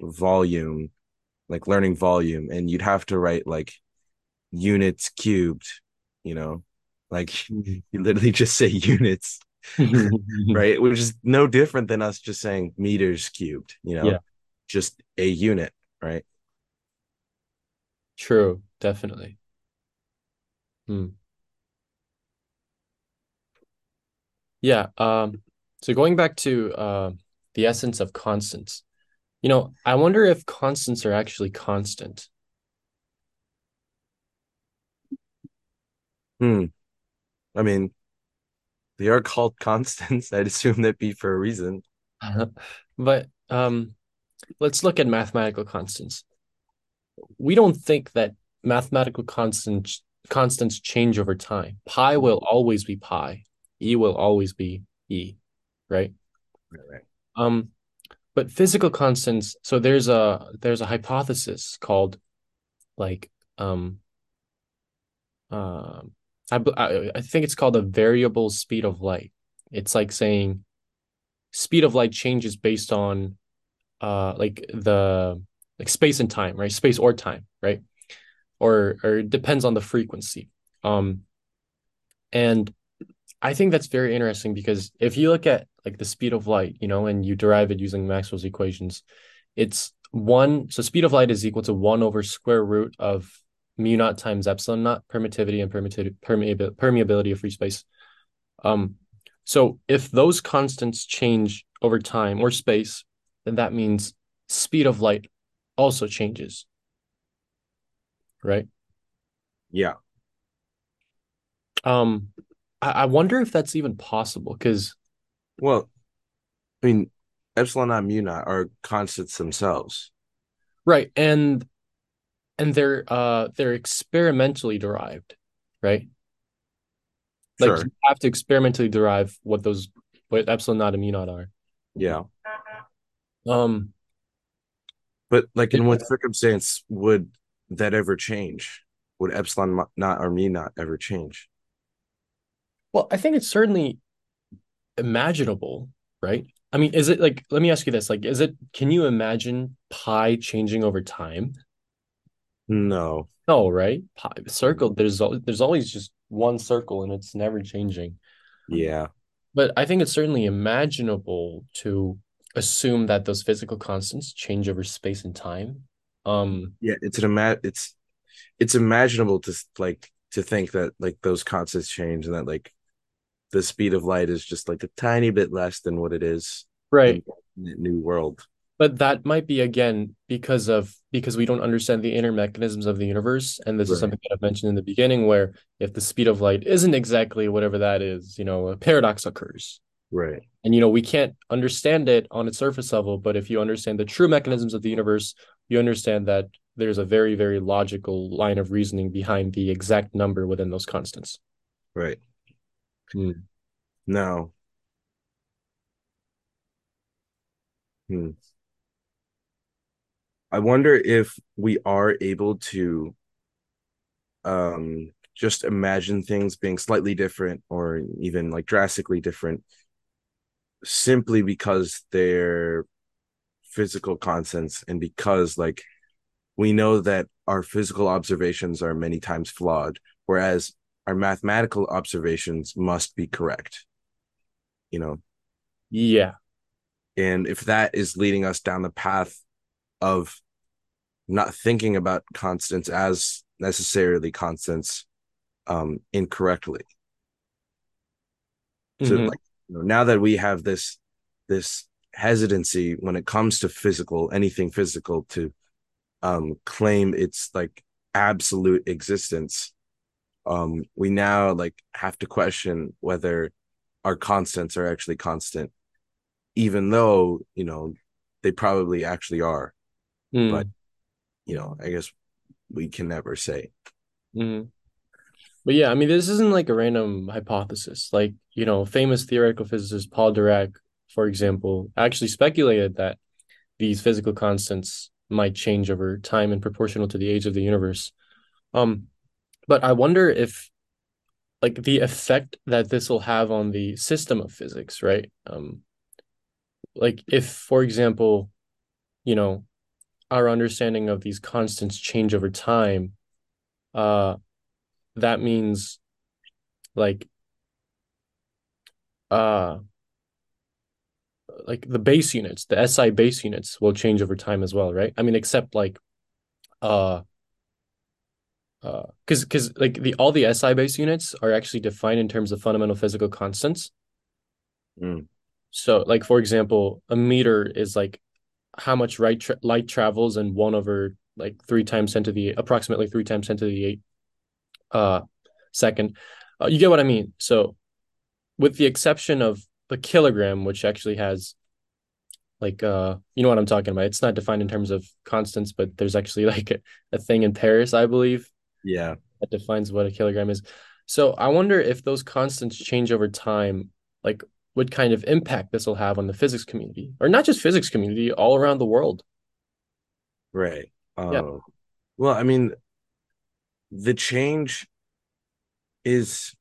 volume, like learning volume, and you'd have to write like units cubed, you know, like you literally just say units, right? Which is no different than us just saying meters cubed, you know, Yeah, just a unit, right? true, definitely. Hmm. Yeah, um, so going back to uh, the essence of constants, you know, I wonder if constants are actually constant. Hmm. I mean, they are called constants. I'd assume that be for a reason. But um, let's look at mathematical constants. We don't think that mathematical constants constants change over time. Pi will always be pi. E will always be E, right? Right, right. Um, but physical constants, so there's a there's a hypothesis called like um uh, I, I I think it's called a variable speed of light. It's like saying speed of light changes based on uh like the like space and time, right? Space or time, right? Or or depends on the frequency. Um and I think that's very interesting because if you look at like the speed of light, you know, and you derive it using Maxwell's equations, it's one. So speed of light is equal to one over square root of mu naught times epsilon naught permittivity and permittivity permeability of free space. Um, so if those constants change over time or space, then that means speed of light also changes, right? Yeah. Um, I, I wonder if that's even possible because Well, I mean, epsilon naught mu naught are constants themselves. right, and and they're uh they're experimentally derived, right? Like Sure. you have to experimentally derive what those what epsilon naught and mu naught are. Yeah. Um, But like in what circumstance would that ever change? Would epsilon naught or mu naught ever change? well, I think it's certainly imaginable, right? I mean, is it like, let me ask you this, like, is it, can you imagine pi changing over time? No. No, right? Pi, circle, there's there's always just one circle and it's never changing. Yeah. But I think it's certainly imaginable to assume that those physical constants change over space and time. Um, Yeah, it's an ima- it's it's imaginable to like to think that like those constants change and that like the speed of light is just like a tiny bit less than what it is right. in the new world. But that might be again because of because we don't understand the inner mechanisms of the universe. And this is something that I've mentioned in the beginning, where if the speed of light isn't exactly whatever that is, you know, a paradox occurs. Right. And you know, we can't understand it on its surface level, but if you understand the true mechanisms of the universe, you understand that there's a very, very logical line of reasoning behind the exact number within those constants. Right. Hmm. No. Hmm. I wonder if we are able to um just imagine things being slightly different or even like drastically different simply because they're physical constants and because like we know that our physical observations are many times flawed whereas our mathematical observations must be correct you know Yeah. and if that is leading us down the path of not thinking about constants as necessarily constants um incorrectly so Mhm. like you know, now that we have this this hesitancy when it comes to physical anything physical to um claim its like absolute existence um we now like have to question whether our constants are actually constant even though you know they probably actually are but Mm. you know i guess we can never say Mhm. But yeah, I mean, this isn't like a random hypothesis. Like, you know, famous theoretical physicist Paul Dirac, for example, actually speculated that these physical constants might change over time and proportional to the age of the universe. Um, but I wonder if like the effect that this will have on the system of physics, right? Um, like if, for example, you know, our understanding of these constants change over time, uh, that means like uh like the base units, the SI base units will change over time as well, right? I mean, except like uh uh because because like the all the SI base units are actually defined in terms of fundamental physical constants. Mm, So like for example, a meter is like how much light tra light travels in one over like three times ten to the approximately three times ten to the eight uh second. Uh, you get what I mean? So with the exception of the kilogram, which actually has like uh you know what I'm talking about. It's not defined in terms of constants, but there's actually like a, a thing in Paris, I believe, yeah that defines what a kilogram is. So I wonder if those constants change over time, like what kind of impact this will have on the physics community, or not just physics community, all around the world. right Yeah. uh well i mean the change is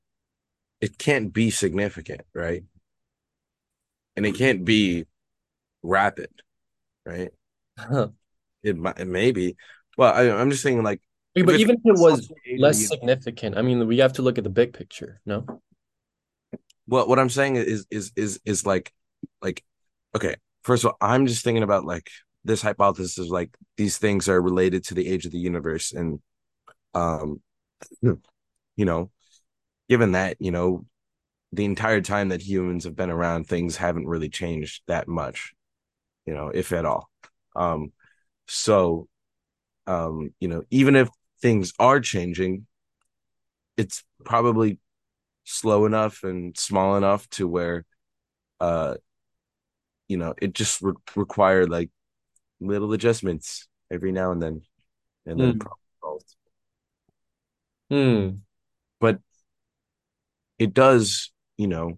it can't be significant right and it can't be rapid right it, might, it may be well I, i'm just saying like if But it's even if it was age of the less uni- significant, I mean, we have to look at the big picture, no? well what i'm saying is is is is like like okay first of all i'm just thinking about like this hypothesis of like these things are related to the age of the universe and um you know given that you know the entire time that humans have been around things haven't really changed that much you know if at all um so um you know even if things are changing it's probably slow enough and small enough to where uh you know it just re- required like little adjustments every now and then and then Hmm. solved. Hmm. but it does you know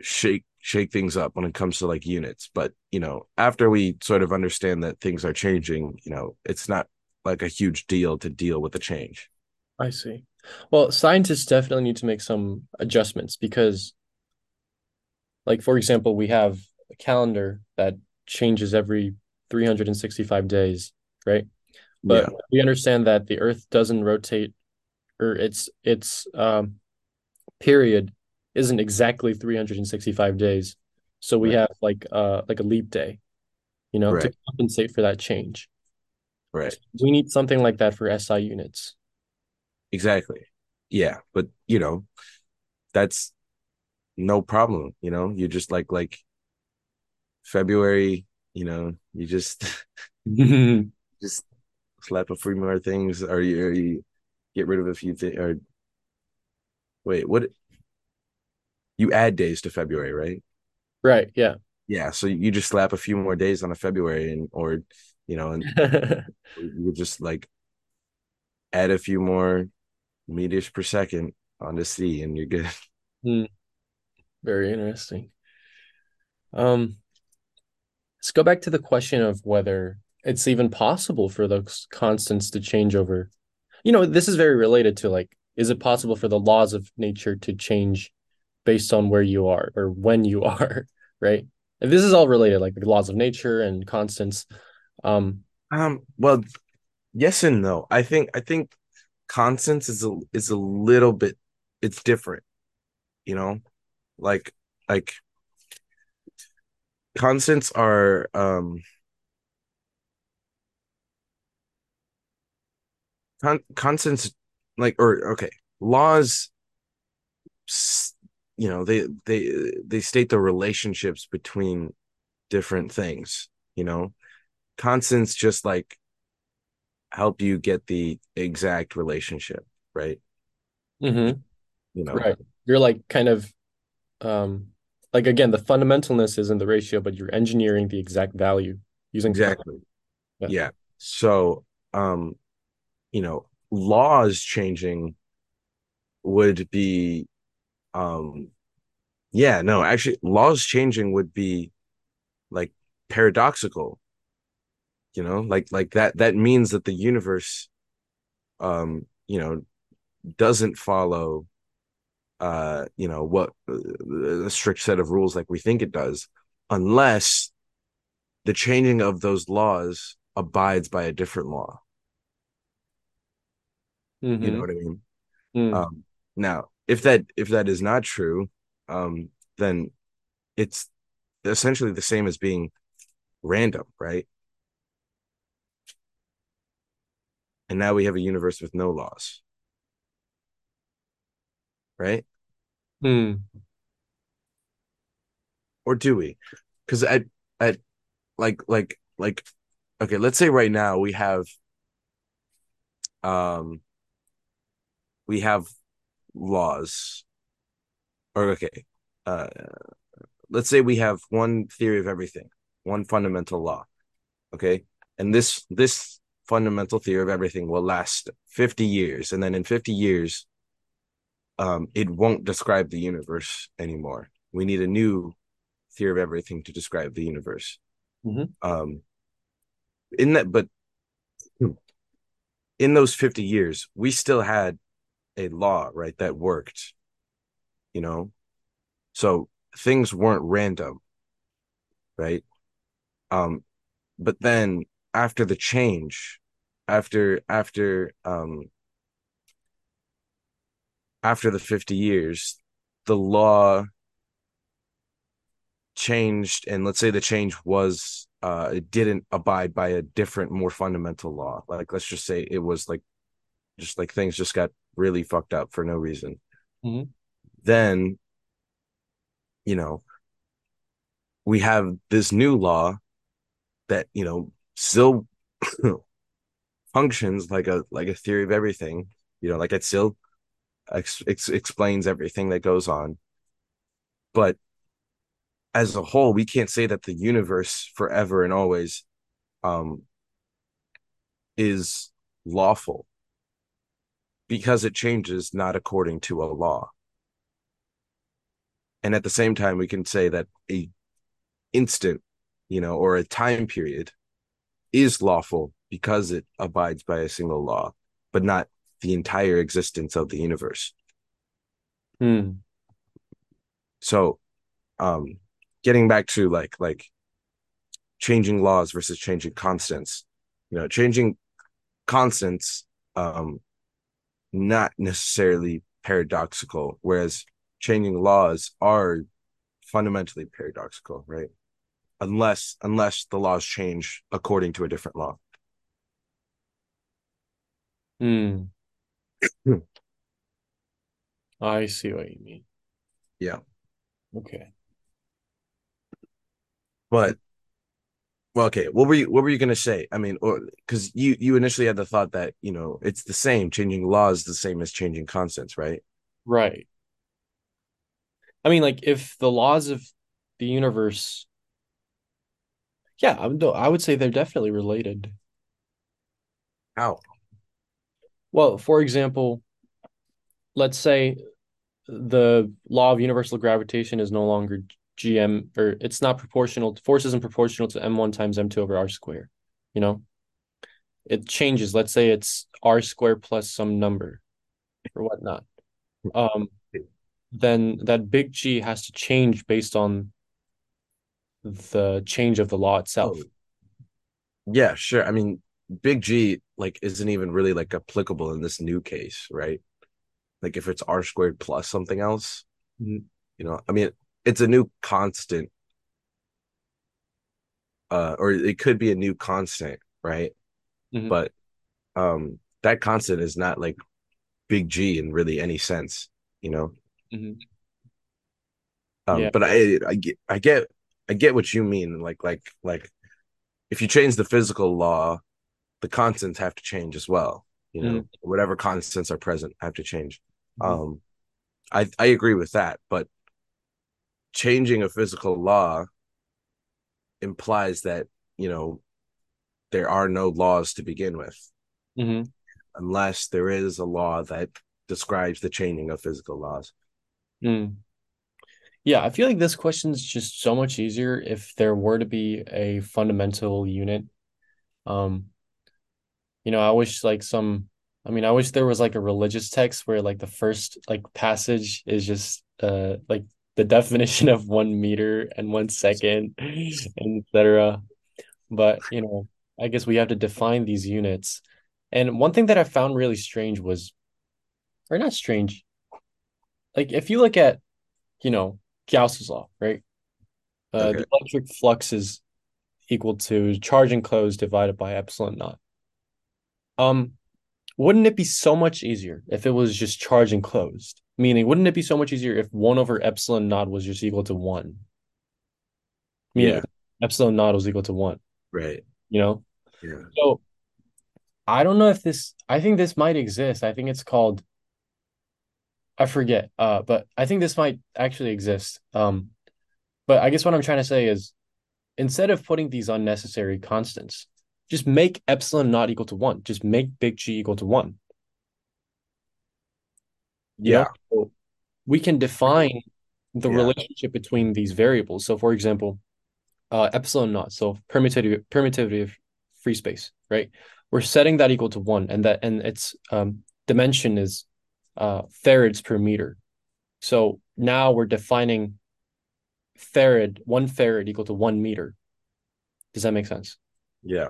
shake shake things up when it comes to like units but you know after we sort of understand that things are changing you know it's not like a huge deal to deal with the change I see. Well, scientists definitely need to make some adjustments because, like, for example, we have a calendar that changes every 365 days, right? yeah But we understand that the Earth doesn't rotate, or its its um, period isn't exactly 365 days. So we right have like uh like a leap day, you know, to compensate for that change. Right We need something like that for SI units. exactly yeah but you know that's no problem you know you just like like february you know you just just slap a few more things or you, or you get rid of a few things or wait what you add days to february right Right, yeah. yeah so you just slap a few more days on a february and or you know and you just like add a few more meters per second on the sea and you're good Hmm, very interesting. Um, let's go back to the question of whether it's even possible for those constants to change over. You know, this is very related to like, is it possible for the laws of nature to change based on where you are or when you are, right? And this is all related, like the laws of nature and constants. Um, Um, well, yes and no. I think I think constants is a is a little bit it's different, you know? Like like constants are um con constants like or okay, laws you know, they they they state the relationships between different things, you know? Constants just like help you get the exact relationship, right? mhm, You know, right. You're like kind of um, like again, the fundamentalness is in the ratio, but you're engineering the exact value using exactly. yeah. Yeah. So, um, you know, laws changing would be, um, yeah, no, actually, laws changing would be like paradoxical, you know, like like that. That means that the universe, um, you know, doesn't follow, uh, you know, what uh, a strict set of rules like we think it does, unless the changing of those laws abides by a different law. You know Mm-hmm. what I mean? Mm. Um, now, if that if that is not true, um, then it's essentially the same as being random, right? And now we have a universe with no laws, right? Mm. Or do we? Because at at like like like okay, let's say right now we have um we have laws. Or okay, uh let's say we have one theory of everything, one fundamental law. Okay. And this this fundamental theory of everything will last 50 years. And then in 50 years, um, it won't describe the universe anymore. We need a new theory of everything to describe the universe. Mm-hmm. Um, in that, but in those 50 years, we still had a law, right, that worked, you know? So things weren't random, right? Um, but then after the change, after after um after the 50 years, the law changed and let's say the change was uh it didn't abide by a different more fundamental law like let's just say it was like just like things just got really fucked up for no reason Mm-hmm. then you know we have this new law that you know still functions like a like a theory of everything you know like it still ex- ex- explains everything that goes on but as a whole we can't say that the universe forever and always um is lawful because it changes not according to a law. And at the same time, we can say that a instant, you know, or a time period is lawful because it abides by a single law, but not the entire existence of the universe. Mm. So, um, getting back to like like changing laws versus changing constants, you know, changing constants, um, not necessarily paradoxical, whereas changing laws are fundamentally paradoxical, right? Unless unless the laws change according to a different law. Mm. I see what you mean. Yeah. Okay. But well, okay. What were you what were you gonna say? I mean, or because you you initially had the thought that, you know, it's the same, changing laws the same as changing constants, right? Right. I mean, like if the laws of the universe, yeah, I would, I would say they're definitely related. How? Well, for example, let's say the law of universal gravitation is no longer GM or it's not proportional. Force isn't proportional to M1 times M2 over R square. You know, it changes. Let's say it's R square plus some number or whatnot. Um, then that big G has to change based on the change of the law itself. Oh, yeah, sure. I mean, big G like isn't even really like applicable in this new case, right? Like if it's r squared plus something else, Mhm. you know, I mean, it's a new constant, uh, or it could be a new constant, right? Mhm. But um, that constant is not like big G in really any sense, you know. Mhm. Um, Yeah. but I, I get, I get, I get what you mean. Like, like, like, if you change the physical law, the constants have to change as well. You know, Mhm. whatever constants are present have to change. Mhm. Um, I, I agree with that, but changing a physical law implies that you know there are no laws to begin with, Mhm. unless there is a law that describes the changing of physical laws. Mm. Yeah, I feel like this question is just so much easier if there were to be a fundamental unit. Um, you know, I wish like some, I mean, I wish there was like a religious text where like the first like passage is just uh like the definition of one meter and one second, and etc. But, you know, I guess we have to define these units. And one thing that I found really strange was, or not strange, like if you look at, you know, Gauss's law, right? Uh, Okay. the electric flux is equal to charge enclosed divided by epsilon naught. Um, wouldn't it be so much easier if it was just charge enclosed? Meaning, wouldn't it be so much easier if one over epsilon naught was just equal to one? Meaning, Yeah. epsilon naught was equal to one, Right. you know? Yeah. So I don't know if this, I think this might exist. I think it's called, I forget, uh, but I think this might actually exist. Um, but I guess what I'm trying to say is instead of putting these unnecessary constants, just make epsilon naught equal to one. Just make big G equal to one. You know, Yeah. so we can define the Yeah. relationship between these variables. So, for example, uh, epsilon naught, so permittivity, permittivity of free space, right? We're setting that equal to one, and that and its um, dimension is uh, farads per meter. So now we're defining farad, one farad equal to one meter. Does that make sense? Yeah.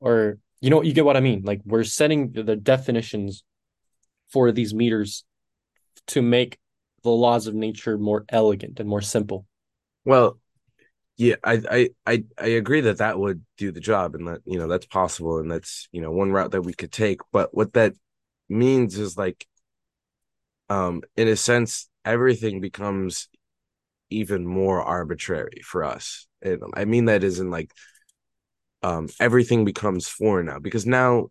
Or you know, you get what I mean? Like we're setting the, definitions for these meters to make the laws of nature more elegant and more simple. Well, yeah, I, I, I, I agree that that would do the job, and that you know that's possible, and that's you know one route that we could take. But what that means is like, um, in a sense, everything becomes even more arbitrary for us. And I mean that isn't like, um, everything becomes foreign now because now,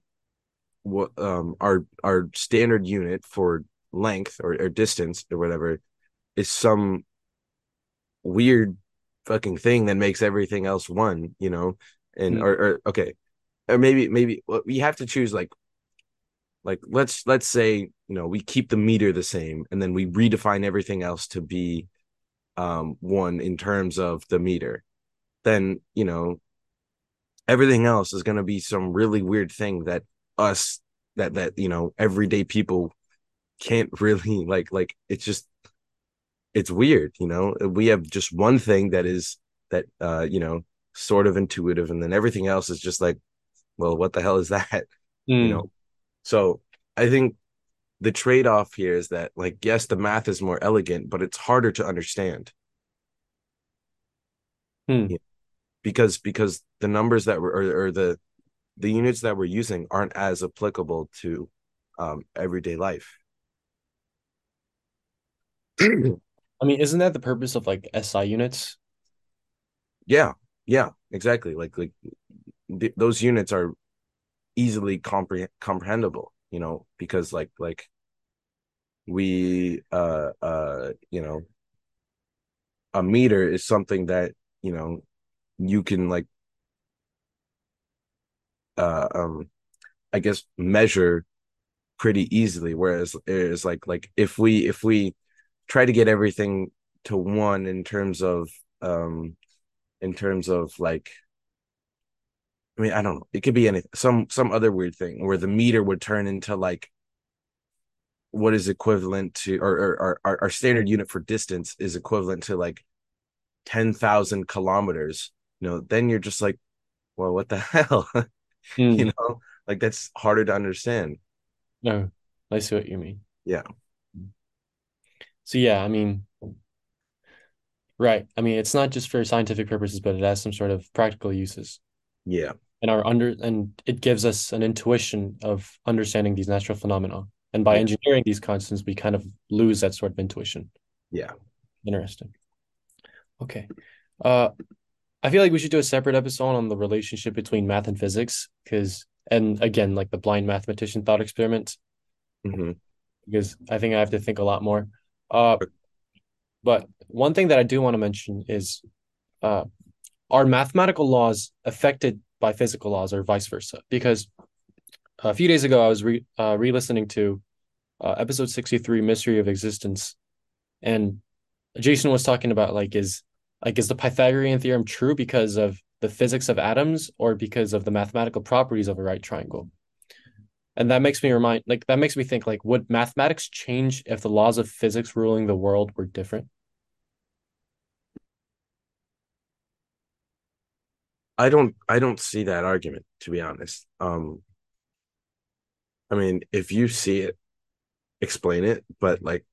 what um our our standard unit for length or, or distance or whatever is some weird fucking thing that makes everything else one, you know? And Mm, or, or okay. Or maybe maybe well, we have to choose like like let's let's say, you know, we keep the meter the same and then we redefine everything else to be um one in terms of the meter. Then, you know, everything else is going to be some really weird thing that us that that, you know, everyday people can't really like like it's just it's weird, you know. We have just one thing that is that uh, you know, sort of intuitive, and then everything else is just like, well, what the hell is that? You mm, know. So I think the trade-off here is that, like, yes, the math is more elegant, but it's harder to understand. mm, You know, because because the numbers that were or, or the the units that we're using aren't as applicable to um everyday life. I mean, isn't that the purpose of like SI units? yeah, yeah, exactly. Like like th- those units are easily compre- comprehensible you know because like like we uh uh you know a meter is something that you know you can like uh um i guess measure pretty easily. Whereas it's like like if we if we try to get everything to one in terms of um in terms of like I mean, I don't know. It could be any some some other weird thing where the meter would turn into like what is equivalent to or, or, or our, our standard unit for distance is equivalent to like 10,000 kilometers, you know, then you're just like, well, what the hell? you Mm, know, like that's harder to understand. no, I see what you mean. Yeah. So yeah, I mean, right. I mean, it's not just for scientific purposes, but it has some sort of practical uses. Yeah. And our under and it gives us an intuition of understanding these natural phenomena. And by engineering these constants, we kind of lose that sort of intuition. Yeah. Interesting. Okay. Uh, I feel like we should do a separate episode on the relationship between math and physics, because and again, like the blind mathematician thought experiment, hmm because I think I have to think a lot more. Uh, but one thing that I do want to mention is uh, are mathematical laws affected by physical laws or vice versa? Because a few days ago, I was re uh, re-listening to uh, episode 63, Mystery of Existence, and Jason was talking about like is like is the Pythagorean theorem true because of the physics of atoms or because of the mathematical properties of a right triangle? And that makes me remind like that makes me think like would mathematics change if the laws of physics ruling the world were different? I don't I don't see that argument to be honest. Um I mean, if you see it, explain it, but like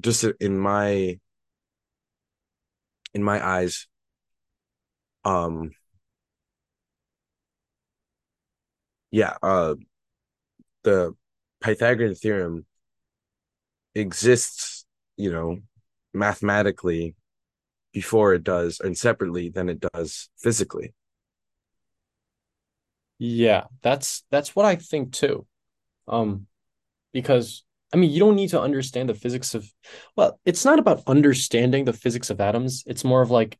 just in my in my eyes, um yeah, uh the Pythagorean theorem exists, you know, mathematically before it does and separately than it does physically. Yeah, that's that's what I think too. Um, because I mean, you don't need to understand the physics of, well, it's not about understanding the physics of atoms. It's more of like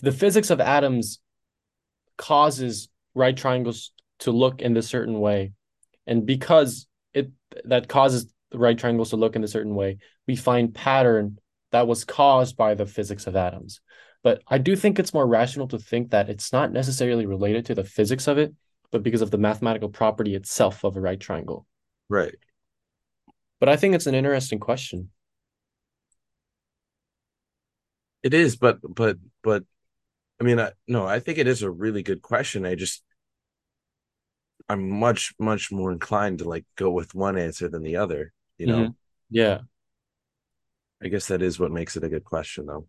the physics of atoms causes right triangles to look in a certain way. And because it that causes the right triangles to look in a certain way, we find pattern that was caused by the physics of atoms. But I do think it's more rational to think that it's not necessarily related to the physics of it, but because of the mathematical property itself of a right triangle. Right. But I think it's an interesting question. It is, but but but I mean, I, no, I think it is a really good question. I just I'm much much more inclined to like go with one answer than the other, you know. Mm-hmm. Yeah. I guess that is what makes it a good question though.